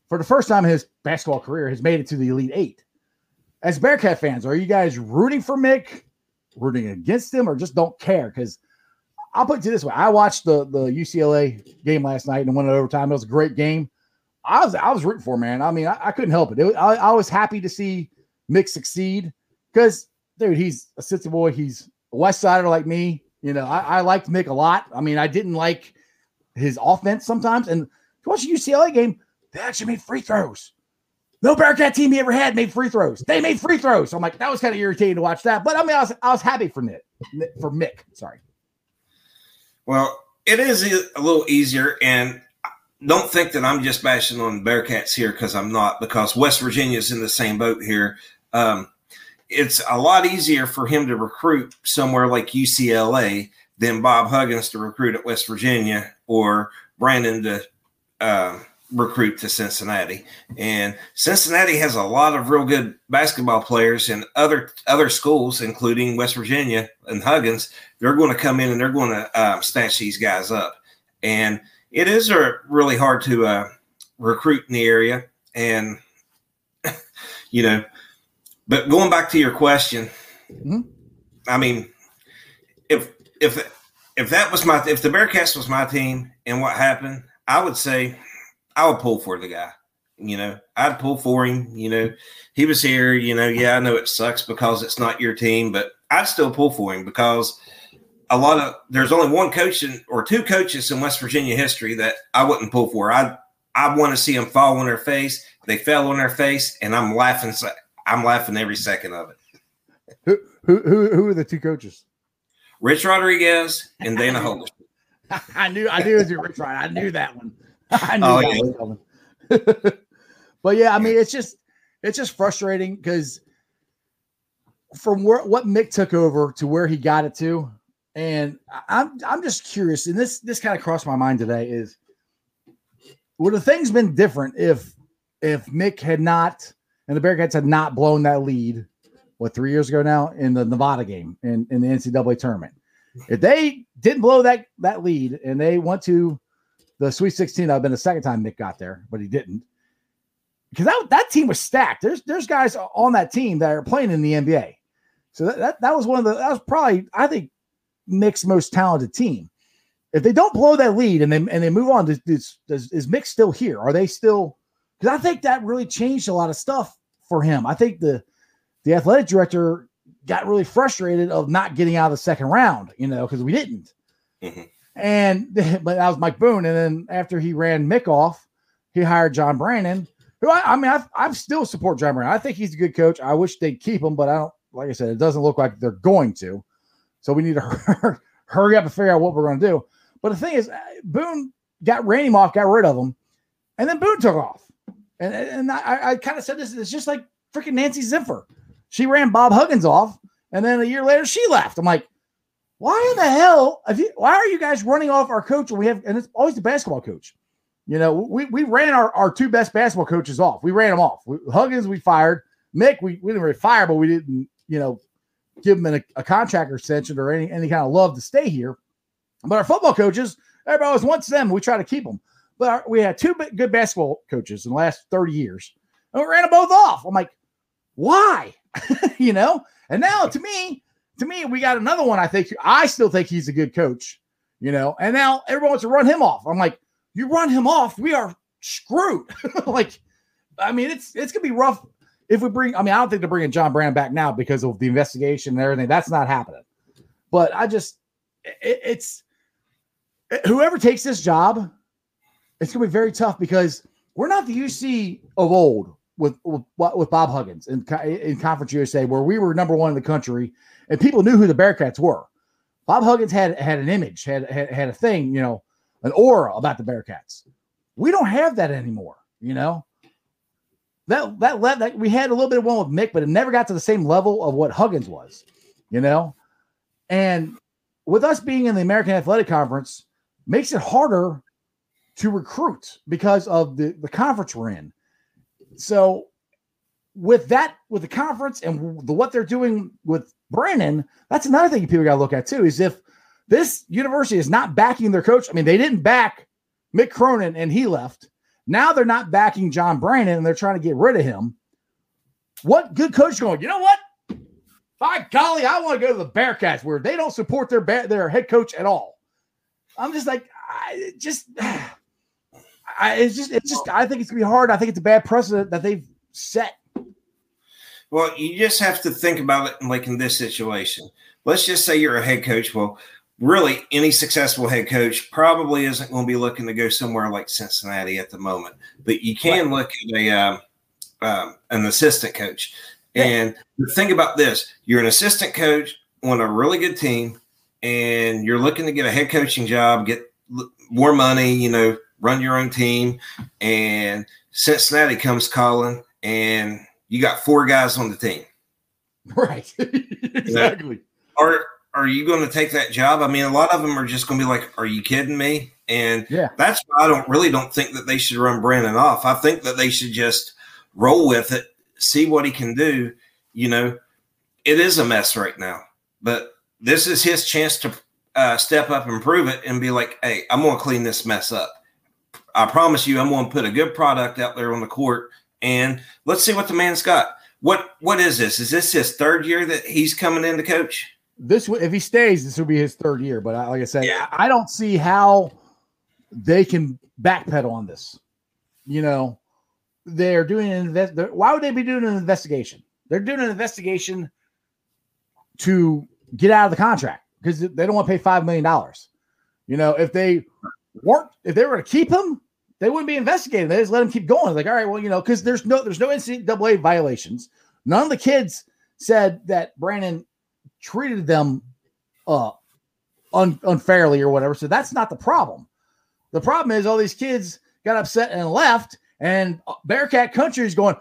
for the first time in his basketball career, has made it to the Elite Eight. As Bearcat fans, are you guys rooting for Mick, rooting against him, or just don't care? Because I'll put it this way: I watched the the UCLA game last night and went to overtime. It was a great game. I was I was rooting for man. I mean, I, I couldn't help it. it was, I, I was happy to see Mick succeed because, dude, he's a city boy. He's a West Sider like me. You know, I, I liked Mick a lot. I mean, I didn't like his offense sometimes. And to watch the UCLA game, they actually made free throws. No Bearcat team he ever had made free throws. They made free throws. So I'm like, that was kind of irritating to watch that. But I mean, I was I was happy for Nick, for Mick. Sorry. Well, it is a little easier, and don't think that I'm just bashing on Bearcats here because I'm not. Because West Virginia is in the same boat here. Um, it's a lot easier for him to recruit somewhere like UCLA than Bob Huggins to recruit at West Virginia or Brandon to uh, recruit to Cincinnati. And Cincinnati has a lot of real good basketball players and other other schools, including West Virginia and Huggins. They're going to come in and they're going to um, snatch these guys up. And it is a, really hard to uh, recruit in the area. And you know, but going back to your question, mm-hmm. I mean, if if if that was my if the Bearcats was my team and what happened, I would say I would pull for the guy. You know, I'd pull for him. You know, he was here. You know, yeah, I know it sucks because it's not your team, but I'd still pull for him because a lot of there's only one coach in, or two coaches in West Virginia history that I wouldn't pull for. I I want to see them fall on their face. They fell on their face, and I'm laughing. I'm laughing every second of it. Who who who, are the two coaches? Rich Rodriguez and Dana Holgorsen. I knew I knew it was Rich Rod. I knew that one. I knew oh, that yeah. one but yeah, I mean, it's just it's just frustrating because from where, what Mick took over to where he got it to, and I'm I'm just curious, and this this kind of crossed my mind today is would have things been different if if Mick had not and the Bearcats had not blown that lead what three years ago now in the Nevada game in, in the NCAA tournament. If they didn't blow that that lead and they went to the Sweet 16, that would have been the second time Nick got there, but he didn't. Because that, that team was stacked. There's there's guys on that team that are playing in the NBA. So that, that, that was one of the that was probably, I think, Mick's most talented team. If they don't blow that lead and they and they move on, does, does is Mick still here? Are they still because I think that really changed a lot of stuff for him. I think the the athletic director got really frustrated of not getting out of the second round, you know, because we didn't. Mm-hmm. And but that was Mike Bohn. And then after he ran Mick off, he hired John Brannen, who I, I mean, I, I still support John Brannen. I think he's a good coach. I wish they'd keep him, but I don't, like I said, it doesn't look like they're going to. So we need to hurry up and figure out what we're going to do. But the thing is, uh, Bohn got ran him off, got rid of him, and then Bohn took off. And, and I, I kind of said this, it's just like freaking Nancy Zimpher. She ran Bob Huggins off, and then a year later she left. I'm like, why in the hell? You, why are you guys running off our coach? We have, and it's always the basketball coach. You know, we, we ran our, our two best basketball coaches off. We ran them off. We, Huggins, we fired. Mick, we, we didn't really fire, but we didn't, you know, give him a, a contract extension or any, any kind of love to stay here. But our football coaches, everybody always wants them. We try to keep them. But our, we had two good basketball coaches in the last 30 years, and we ran them both off. I'm like, why? you know? And now to me, to me, we got another one. I think I still think he's a good coach, you know. And now everyone wants to run him off. I'm like, you run him off, we are screwed. like, I mean, it's it's gonna be rough if we bring. I mean, I don't think they're bringing John Brand back now because of the investigation and everything. That's not happening. But I just, it, it's whoever takes this job, it's gonna be very tough because we're not the UC of old with with, with Bob Huggins in, in Conference USA, where we were number one in the country, and people knew who the Bearcats were. Bob Huggins had had an image, had had, had a thing, you know, an aura about the Bearcats. We don't have that anymore, you know. That that that we had a little bit of one with Mick, but it never got to the same level of what Huggins was, you know. And with us being in the American Athletic Conference, makes it harder to recruit because of the the conference we're in so with that, with the conference and the, what they're doing with Brannen, that's another thing people got to look at too. Is if this university is not backing their coach. I mean, they didn't back Mick Cronin and he left. Now they're not backing John Brannen and they're trying to get rid of him. What good coach going? You know what? By golly, I want to go to the Bearcats where they don't support their their head coach at all. I'm just like, I just I, it's just, it's just. I think it's gonna be hard. I think it's a bad precedent that they've set. Well, you just have to think about it like in this situation. Let's just say you're a head coach. Well, really any successful head coach probably isn't going to be looking to go somewhere like Cincinnati at the moment. But you can look at a uh, um, an assistant coach. And the thing about this, you're an assistant coach on a really good team, and you're looking to get a head coaching job, get more money, you know, run your own team. And Cincinnati comes calling, and you got four guys on the team. Right. exactly. Are are you going to take that job? I mean, a lot of them are just going to be like, "Are you kidding me?" And Yeah. that's why I don't really don't think that they should run Brannen off. I think that they should just roll with it, see what he can do. You know, it is a mess right now, but this is his chance to uh, step up and prove it and be like, "Hey, I'm going to clean this mess up. I promise you, I'm going to put a good product out there on the court, and let's see what the man's got." What what is this? Is this his third year that he's coming in to coach? This if he stays, this will be his third year. But I, like I said, Yeah. I I don't see how they can backpedal on this. You know, they're doing an invest. Why would they be doing an investigation? They're doing an investigation to get out of the contract because they don't want to pay five million dollars. You know, if they weren't, if they were to keep him, they wouldn't be investigating. They just let him keep going. Like, all right, well, you know, because there's no there's no NCAA violations. None of the kids said that Brannen treated them uh un- unfairly or whatever. So that's not the problem. The problem is all these kids got upset and left, and uh, Bearcat Country is going,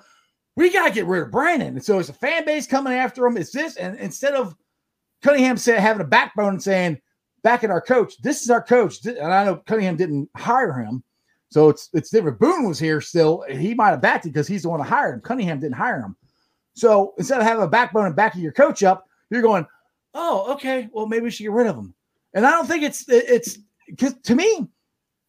we got to get rid of Brannen. And so it's a fan base coming after him. It's this, and instead of Cunningham said having a backbone and saying, back at our coach, this is our coach. And I know Cunningham didn't hire him. So it's it's different. Bohn was here still. He might have backed it because he's the one that hired him. Cunningham didn't hire him. So instead of having a backbone and backing your coach up, you're going, oh, okay, well, maybe we should get rid of him. And I don't think it's it's because to me,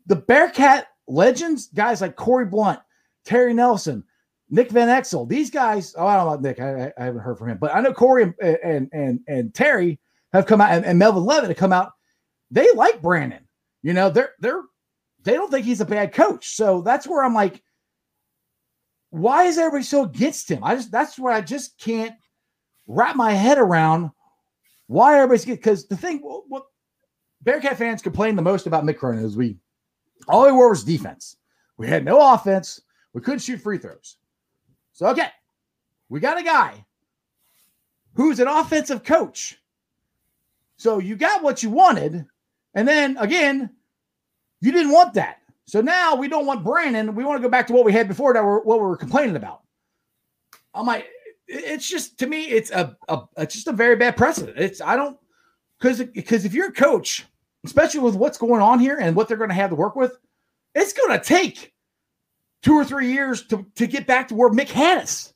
the Bearcat legends, guys like Corey Blount, Terry Nelson, Nick Van Exel, these guys. Oh, I don't know about Nick. I, I- I haven't heard from him, but I know Corey and and and, and Terry have come out, and, and Melvin Levett have come out. They like Brannen. You know, they're they're they don't think he's a bad coach. So that's where I'm like, why is everybody so against him? I just that's where I just can't wrap my head around why everybody's because the thing what Bearcat fans complain the most about Mick Cronin is we all we were was defense. We had no offense. We couldn't shoot free throws. So okay, we got a guy who's an offensive coach. So you got what you wanted, and then again, you didn't want that. So now we don't want Brannen. We want to go back to what we had before that were what we were complaining about. I'm like, it's just to me, it's a, a it's just a very bad precedent. It's I don't because because if you're a coach, especially with what's going on here and what they're going to have to work with, it's going to take two or three years to to get back to where Mick had us.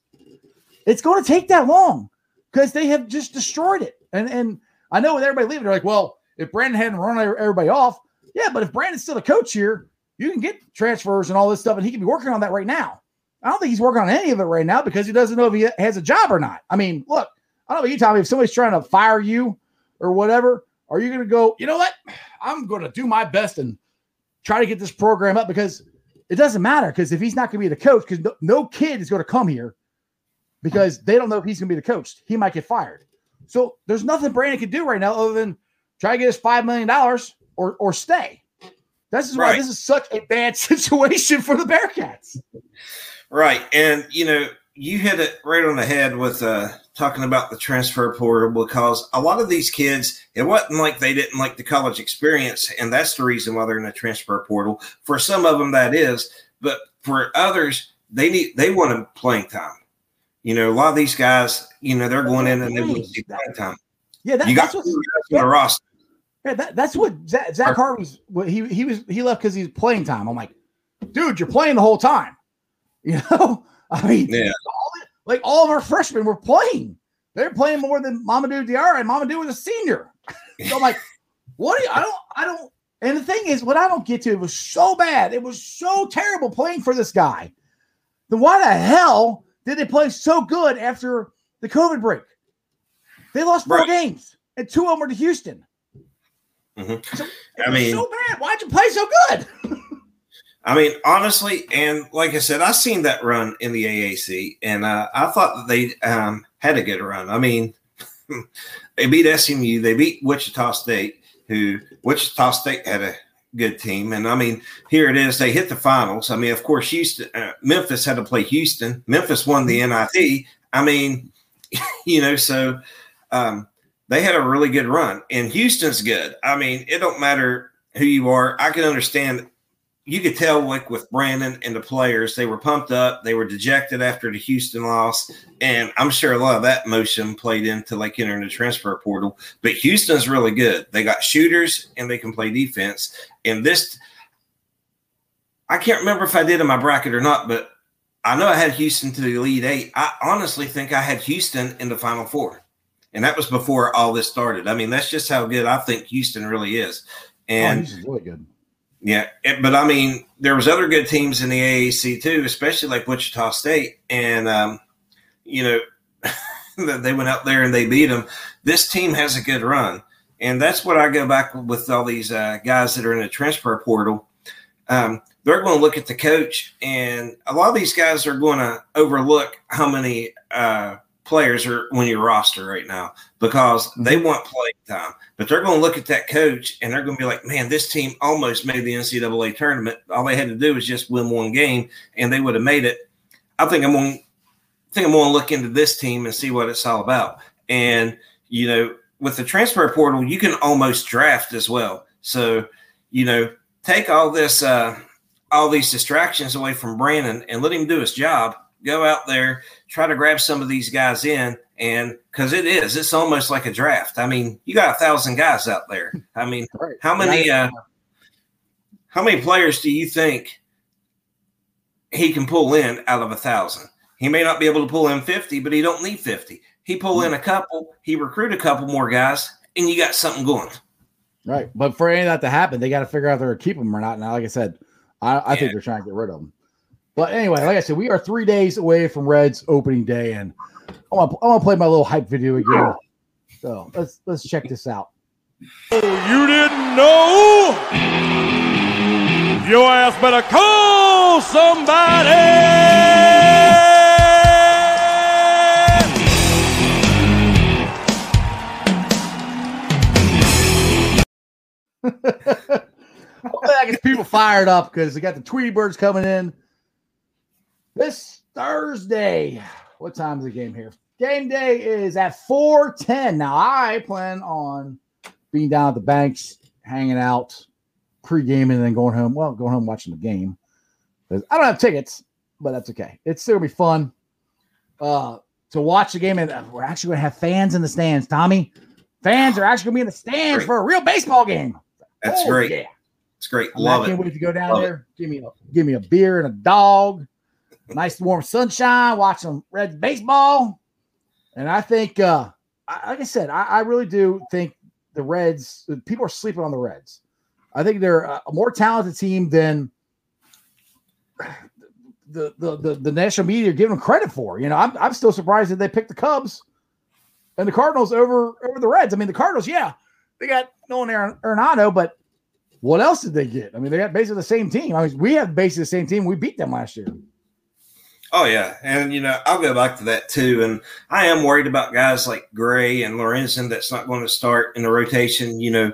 It's going to take that long because they have just destroyed it. And and I know with everybody leaving, they're like, well, if Brannen hadn't run everybody off, yeah, but if Brannen's still a coach here, you can get transfers and all this stuff, and he can be working on that right now. I don't think he's working on any of it right now because he doesn't know if he has a job or not. I mean, look, I don't know about you, Tommy. If somebody's trying to fire you or whatever, are you going to go, you know what? I'm going to do my best and try to get this program up because it doesn't matter. Because if he's not going to be the coach, because no, no kid is going to come here because they don't know if he's going to be the coach. He might get fired. So there's nothing Brannen can do right now other than try to get his $5 million or, or stay. This is why this is such a bad situation for the Bearcats. Right. And, you know, you hit it right on the head with uh, talking about the transfer portal because a lot of these kids, it wasn't like they didn't like the college experience. And that's the reason why they're in the transfer portal. For some of them, that is. But for others, they need they want a playing time. You know, a lot of these guys, you know, they're going in and they want to see playing time. Yeah, that, You got what four guys on the roster. Yeah, that, that's what Zach, Zach Harvey's. What he he was he left because he's playing time. I'm like, dude, you're playing the whole time. You know, I mean, Yeah. all, like all of our freshmen were playing. They're playing more than Mamadou Diarra, and Mamadou was a senior. So I'm like, what? Do you, I don't, I don't. And the thing is, what I don't get to, it was so bad. It was so terrible playing for this guy. Then why the hell did they play so good after the COVID break? They lost four Right. games, and two of them were to Houston. Mhm. So, I mean- so bad. Why'd you play so good? I mean, honestly, and like I said, I seen that run in the AAC, and uh, I thought that they um, had a good run. I mean, they beat SMU, they beat Wichita State, who Wichita State had a good team, and I mean, here it is. They hit the finals. I mean, of course, Houston, uh, Memphis had to play Houston. Memphis won the NIT. I mean, you know, so um, they had a really good run, and Houston's good. I mean, it don't matter who you are. I can understand you could tell like with Brannen and the players, they were pumped up, they were dejected after the Houston loss, and I'm sure a lot of that motion played into like entering the transfer portal. But Houston's really good. They got shooters and they can play defense. And this, I can't remember if I did in my bracket or not, but I know I had Houston to the Elite Eight. I honestly think I had Houston in the Final Four, and that was before all this started. I mean, that's just how good I think Houston really is. And oh, really good. Yeah, but I mean, there was other good teams in the AAC too, especially like Wichita State, and um, you know, they went out there and they beat them. This team has a good run, and that's what I go back with all these uh, guys that are in the transfer portal. Um, they're going to look at the coach, and a lot of these guys are going to overlook how many uh, players are on your roster right now because they want play time. But they're going to look at that coach and they're going to be like, man, this team almost made the NCAA tournament. All they had to do was just win one game and they would have made it. I think I'm going to think I'm going to look into this team and see what it's all about. And, you know, with the transfer portal, you can almost draft as well. So, you know, take all this, uh, all these distractions away from Brannen and let him do his job. Go out there, try to grab some of these guys in and because it is, it's almost like a draft. I mean, you got a thousand guys out there. I mean, right. how many uh, how many players do you think he can pull in out of a thousand? He may not be able to pull in 50, but he don't need 50. He pull in a couple, he recruit a couple more guys, and you got something going. Right. But for any of that to happen, they got to figure out if they're to keep them or not. Now, like I said, I, I yeah. think they're trying to get rid of them. But anyway, like I said, we are three days away from Reds opening day, and I want to play my little hype video again. So let's let's check this out. Oh, you didn't know? Your ass better call somebody. Hopefully that gets people fired up because they got the Tweety Birds coming in this Thursday what time is the game here? Game day is at 4:10. Now I plan on being down at the banks, hanging out, pre-gaming, and then going home. Well, going home watching the game. I don't have tickets, but that's okay. It's still gonna be fun. Uh, to watch the game, and uh, we're actually gonna have fans in the stands. Tommy, fans are actually gonna be in the stands great. for a real baseball game. That's oh, great. Yeah, it's great. Love I can't it. wait to go down Love there. It. Give me a give me a beer and a dog nice warm sunshine, watch some red baseball. And I think, uh, I, like I said, I, I, really do think the Reds, people are sleeping on the Reds. I think they're a more talented team than the, the, the, the national media are giving them credit for. You know, I'm, I'm still surprised that they picked the Cubs and the Cardinals over, over the Reds. I mean, the Cardinals, yeah, they got Nolan Arenado, but what else did they get? I mean, they got basically the same team. I mean, we have basically the same team. We beat them last year. Oh yeah, and you know I'll go back to that too. And I am worried about guys like Gray and Lorenzen that's not going to start in the rotation. You know,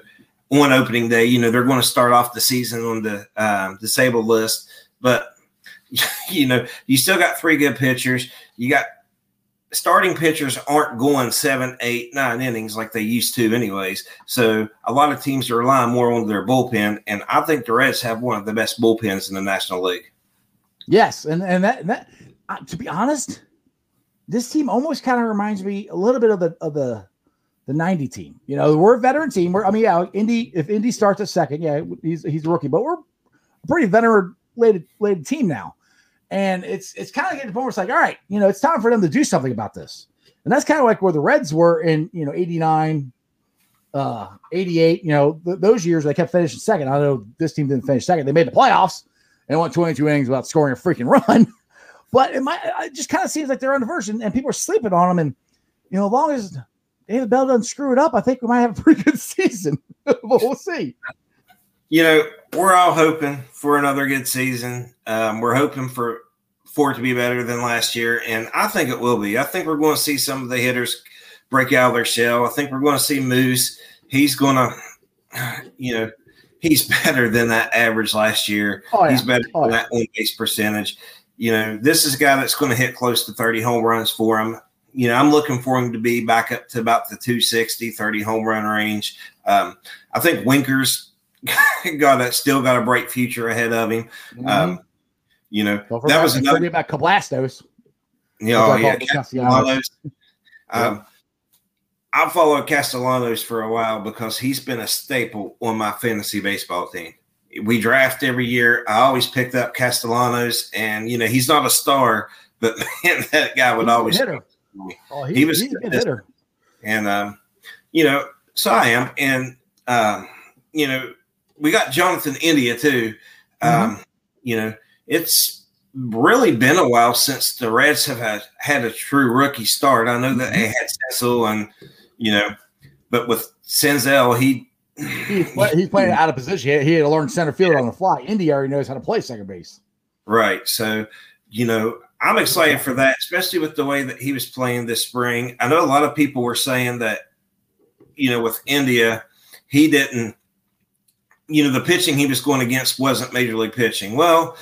on opening day, you know they're going to start off the season on the um, disabled list, but you know you still got three good pitchers. You got starting pitchers aren't going seven, eight, nine innings like they used to, anyways. So a lot of teams are relying more on their bullpen, and I think the Reds have one of the best bullpens in the National League. Yes, and and that that uh, to be honest, this team almost kind of reminds me a little bit of the of the the 90 team. You know, we're a veteran team. We're I mean, yeah, Indy if Indy starts a second, yeah, he's he's a rookie, but we're a pretty veteran laden team now. And it's it's kind of getting to the point where it's like, all right, you know, it's time for them to do something about this. And that's kind of like where the Reds were in, you know, 89, uh, 88, you know, th- those years they kept finishing second. I know this team didn't finish second. They made the playoffs and went 22 innings without scoring a freaking run. But it might it just kind of seems like they're on the version and people are sleeping on them. And you know, as long as David Bell doesn't screw it up, I think we might have a pretty good season. but we'll see. You know, we're all hoping for another good season. Um, we're hoping for for it to be better than last year, and I think it will be. I think we're going to see some of the hitters break out of their shell. I think we're going to see Moose. He's going to you know, he's better than that average last year. Oh, yeah. He's better Oh, than yeah. that on base percentage. You know, this is a guy that's going to hit close to 30 home runs for him. You know, I'm looking for him to be back up to about the 260, 30 home run range. Um, I think Winkers got a, still got a bright future ahead of him. Um, you know, Mm-hmm. That was another. about Cablastos. You know, That's what I yeah, it, Castellanos. Castellanos. Um, I followed Castellanos for a while because he's been a staple on my fantasy baseball team. We draft every year. I always picked up Castellanos, and you know he's not a star, but man, that guy would always. hitter. Oh, he, He was- he's a hitter. And um, you know, so I am, and um, you know, we got Jonathan India too. Um, You know, it's really been a while since the Reds have had, had a true rookie start. I know that they had Senzel and you know, but with Senzel, he He's, play, he's playing out of position. He had, he had to learn center field on the fly. Indy already knows how to play second base. Right. So, you know, I'm excited for that, especially with the way that he was playing this spring. I know a lot of people were saying that, you know, with India, he didn't, you know, the pitching he was going against wasn't major league pitching. Well,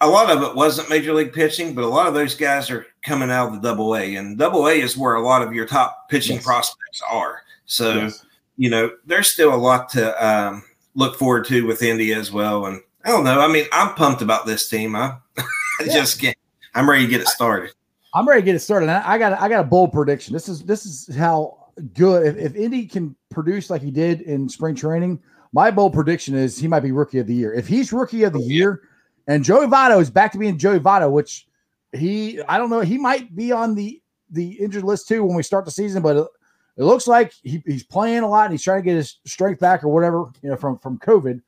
a lot of it wasn't major league pitching, but a lot of those guys are coming out of the double A, and double A is where a lot of your top pitching Yes. prospects are. So, Yes. You know, there's still a lot to um, look forward to with India as well. And I don't know. I mean, I'm pumped about this team. I, I Yeah. just can't. I'm ready to get it started. I'm ready to get it started. And I I got I got a bold prediction. This is this is how good if, if Indy can produce like he did in spring training. My bold prediction is he might be rookie of the year. If he's rookie of the year, and Joey Votto is back to being Joey Votto, which he I don't know he might be on the the injured list too when we start the season, but it, looks like he, he's playing a lot and he's trying to get his strength back or whatever you know from from COVID.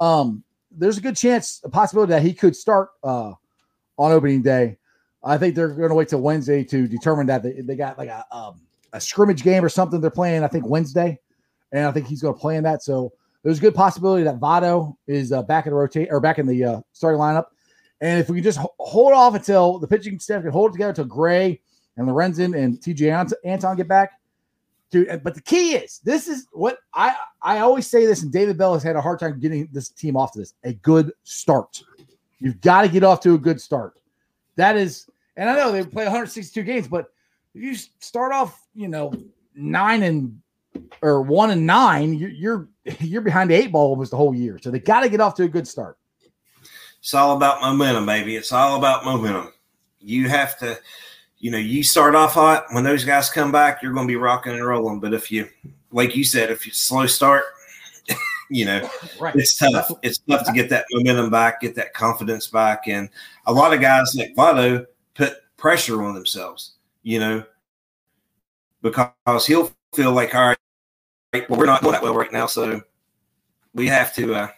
Um, there's a good chance, a possibility that he could start uh, on opening day. I think they're going to wait till Wednesday to determine that they, they got like a um, a scrimmage game or something they're playing. I think Wednesday, and I think he's going to play in that. So there's a good possibility that Votto is uh, back in the rotate or back in the uh, starting lineup. And if we can just ho- hold off until the pitching staff can hold it together until Gray and Lorenzen and Tejay Antone get back, dude. But the key is this is what I I always say this, and David Bell has had a hard time getting this team off to this a good start. You've got to get off to a good start. That is, and I know they play 162 games, but if you start off, you know, nine and or one and nine, you're you're, you're behind the eight ball almost the whole year. So they got to get off to a good start. It's all about momentum, baby. It's all about momentum. You have to, you know, you start off hot. When those guys come back, you're going to be rocking and rolling. But if you, like you said, if you slow start, you know, Right. it's tough. It's tough to get that momentum back, get that confidence back. And a lot of guys like Votto put pressure on themselves, you know, because he'll feel like, all right, well, we're not doing that well right now. So we have to, uh,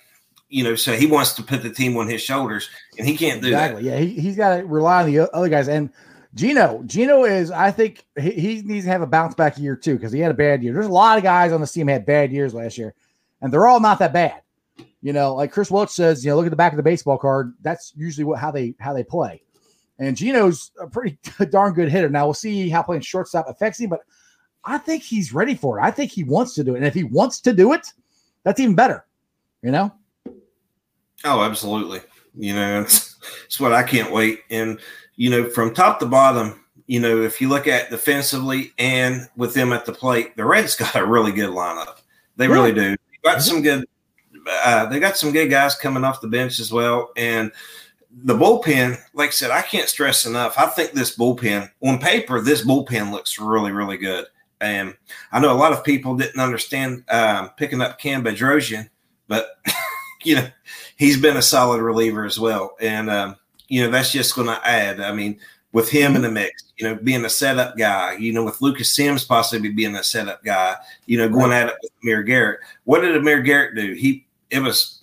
you know, so he wants to put the team on his shoulders and he can't do Exactly. Yeah, he, he's got to rely on the other guys. And Geno, Geno is, I think he, he needs to have a bounce back year too because he had a bad year. There's a lot of guys on the team had bad years last year, and they're all not that bad. You know, like Chris Welsh says, you know, look at the back of the baseball card. That's usually what how they how they play. And Geno's a pretty darn good hitter. Now we'll see how playing shortstop affects him, but I think he's ready for it. I think he wants to do it, and if he wants to do it, that's even better. You know. Oh, absolutely. You know, it's, it's what I can't wait. And, you know, from top to bottom, you know, if you look at defensively and with them at the plate, the Reds got a really good lineup. They Yeah. really do. They got some good, uh, they got some good guys coming off the bench as well. And the bullpen, like I said, I can't stress enough. I think this bullpen, on paper, this bullpen looks really, really good. And I know a lot of people didn't understand um, picking up Cam Bedrosian, but, you know, he's been a solid reliever as well. And, um, you know, that's just going to add. I mean, with him in the mix, you know, being a setup guy, you know, with Lucas Sims possibly being a setup guy, you know, going at it with Amir Garrett. What did Amir Garrett do? He, it was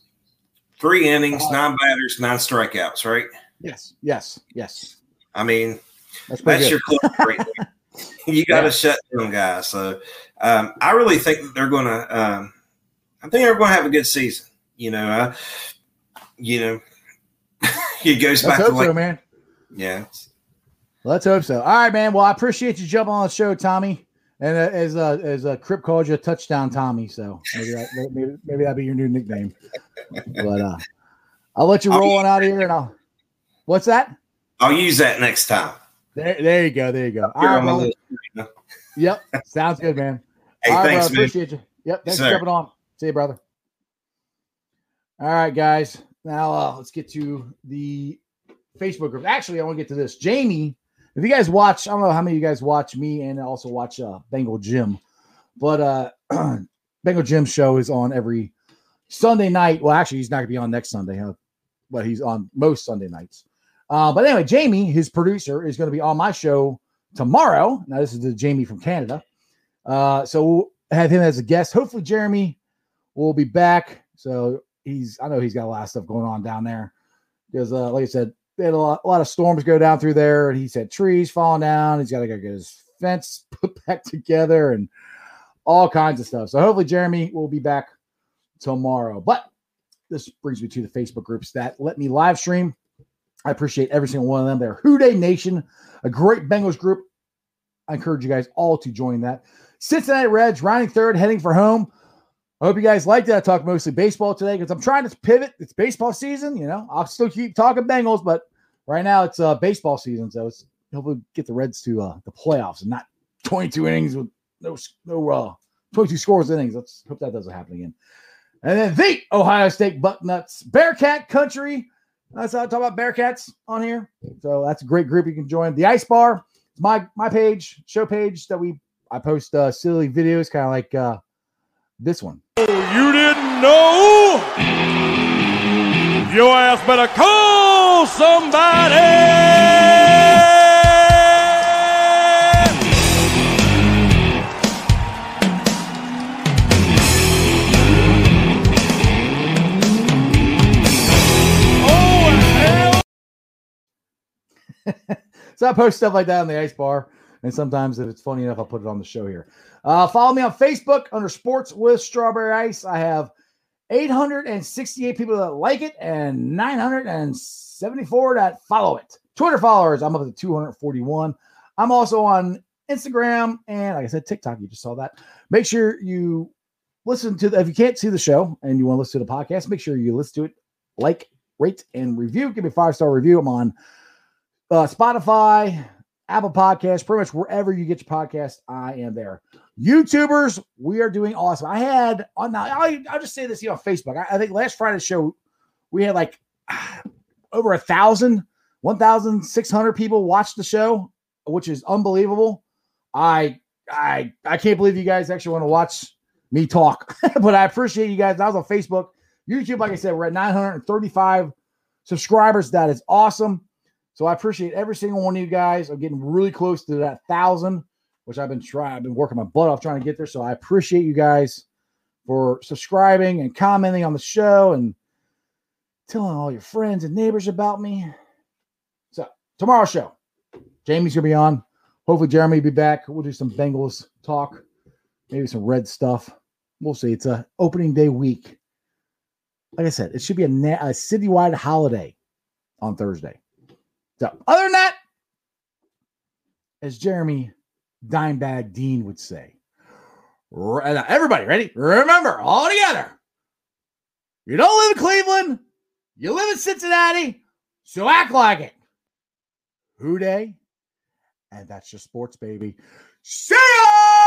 three innings, nine batters, nine strikeouts, right? Yes. Yes. Yes. I mean, That's that's your club right there. You got to Yeah. shut down guys. So um, I really think that they're going to. Um, I think they're going to have a good season. You know, uh, you know, it goes Let's back to like so, man. yeah. Let's hope so. All right, man. Well, I appreciate you jumping on the show, Tommy. And uh, as uh, as uh, Crip called you, touchdown Tommy. So maybe that maybe maybe that'd be your new nickname. But uh, I'll let you roll on out of here, and I'll. What's that? I'll use that next time. There, there you go. There you go. All right, on my brother. list, you know. Yep, sounds good, man. Hey, All right, thanks, man. Appreciate you. Yep, thanks for Sir. jumping on. See you, brother. All right, guys. Now uh, let's get to the Facebook group. Actually, I want to get to this. Jamie, if you guys watch, I don't know how many of you guys watch me and also watch uh, Bengal Jim, but uh, Bengal Jim's show is on every Sunday night. Well, actually, he's not going to be on next Sunday, huh? but he's on most Sunday nights. Uh, but anyway, Jamie, his producer, is going to be on my show tomorrow. Now, this is the Jamie from Canada. Uh, so we'll have him as a guest. Hopefully, Jeremy will be back. So he's, I know he's got a lot of stuff going on down there because, uh, like I said, they had a lot, a lot of storms go down through there, and he said trees falling down. He's got to go get his fence put back together and all kinds of stuff. So hopefully, Jeremy will be back tomorrow. But this brings me to the Facebook groups that let me live stream. I appreciate every single one of them. They're Who Dey Nation, a great Bengals group. I encourage you guys all to join that. Cincinnati Reds, rounding third, heading for home. I hope you guys liked it. I talked mostly baseball today because I'm trying to pivot. It's baseball season, you know. I'll still keep talking Bengals, but right now it's uh, baseball season, so it's hopefully get the Reds to uh, the playoffs and not 22 innings with no no uh, 22 scores innings. Let's hope that doesn't happen again. And then the Ohio State Bucknuts Bearcat Country. That's how I talk about Bearcats on here. So that's a great group you can join. The Ice Bar, my my page, show page that we I post uh, silly videos, kind of like uh, this one. Oh, you didn't know? Your ass better call somebody! Oh, hell so I post stuff like that on the Ice Bar, and sometimes if it's funny enough, I'll put it on the show here. Uh, follow me on Facebook under Sports with Strawberry Ice. I have 868 people that like it and 974 that follow it. Twitter followers, I'm up to 241. I'm also on Instagram and, like I said, TikTok. You just saw that. Make sure you listen to the, if you can't see the show and you want to listen to the podcast, make sure you listen to it, like, rate, and review. Give me a five star review. I'm on uh, Spotify, Apple Podcasts, pretty much wherever you get your podcast, I am there. YouTubers, we are doing awesome. I had on now, I'll, I'll just say this here on Facebook. I, I think last Friday's show, we had like over a thousand, 1,600 people watch the show, which is unbelievable. I I I can't believe you guys actually want to watch me talk, but I appreciate you guys. I was on Facebook, YouTube. Like I said, we're at 935 subscribers. That is awesome. So I appreciate every single one of you guys. I'm getting really close to that thousand, which I've been trying. I've been working my butt off trying to get there. So I appreciate you guys for subscribing and commenting on the show and telling all your friends and neighbors about me. So tomorrow's show, Jamie's gonna be on. Hopefully Jeremy will be back. We'll do some Bengals talk, maybe some red stuff. We'll see. It's a opening day week. Like I said, it should be a, na- a citywide holiday on Thursday. So, other than that, as Jeremy Dimebag Dean would say, uh, everybody ready? Remember, all together. You don't live in Cleveland, you live in Cincinnati, so act like it. Who Dey? And that's your sports, baby. See ya!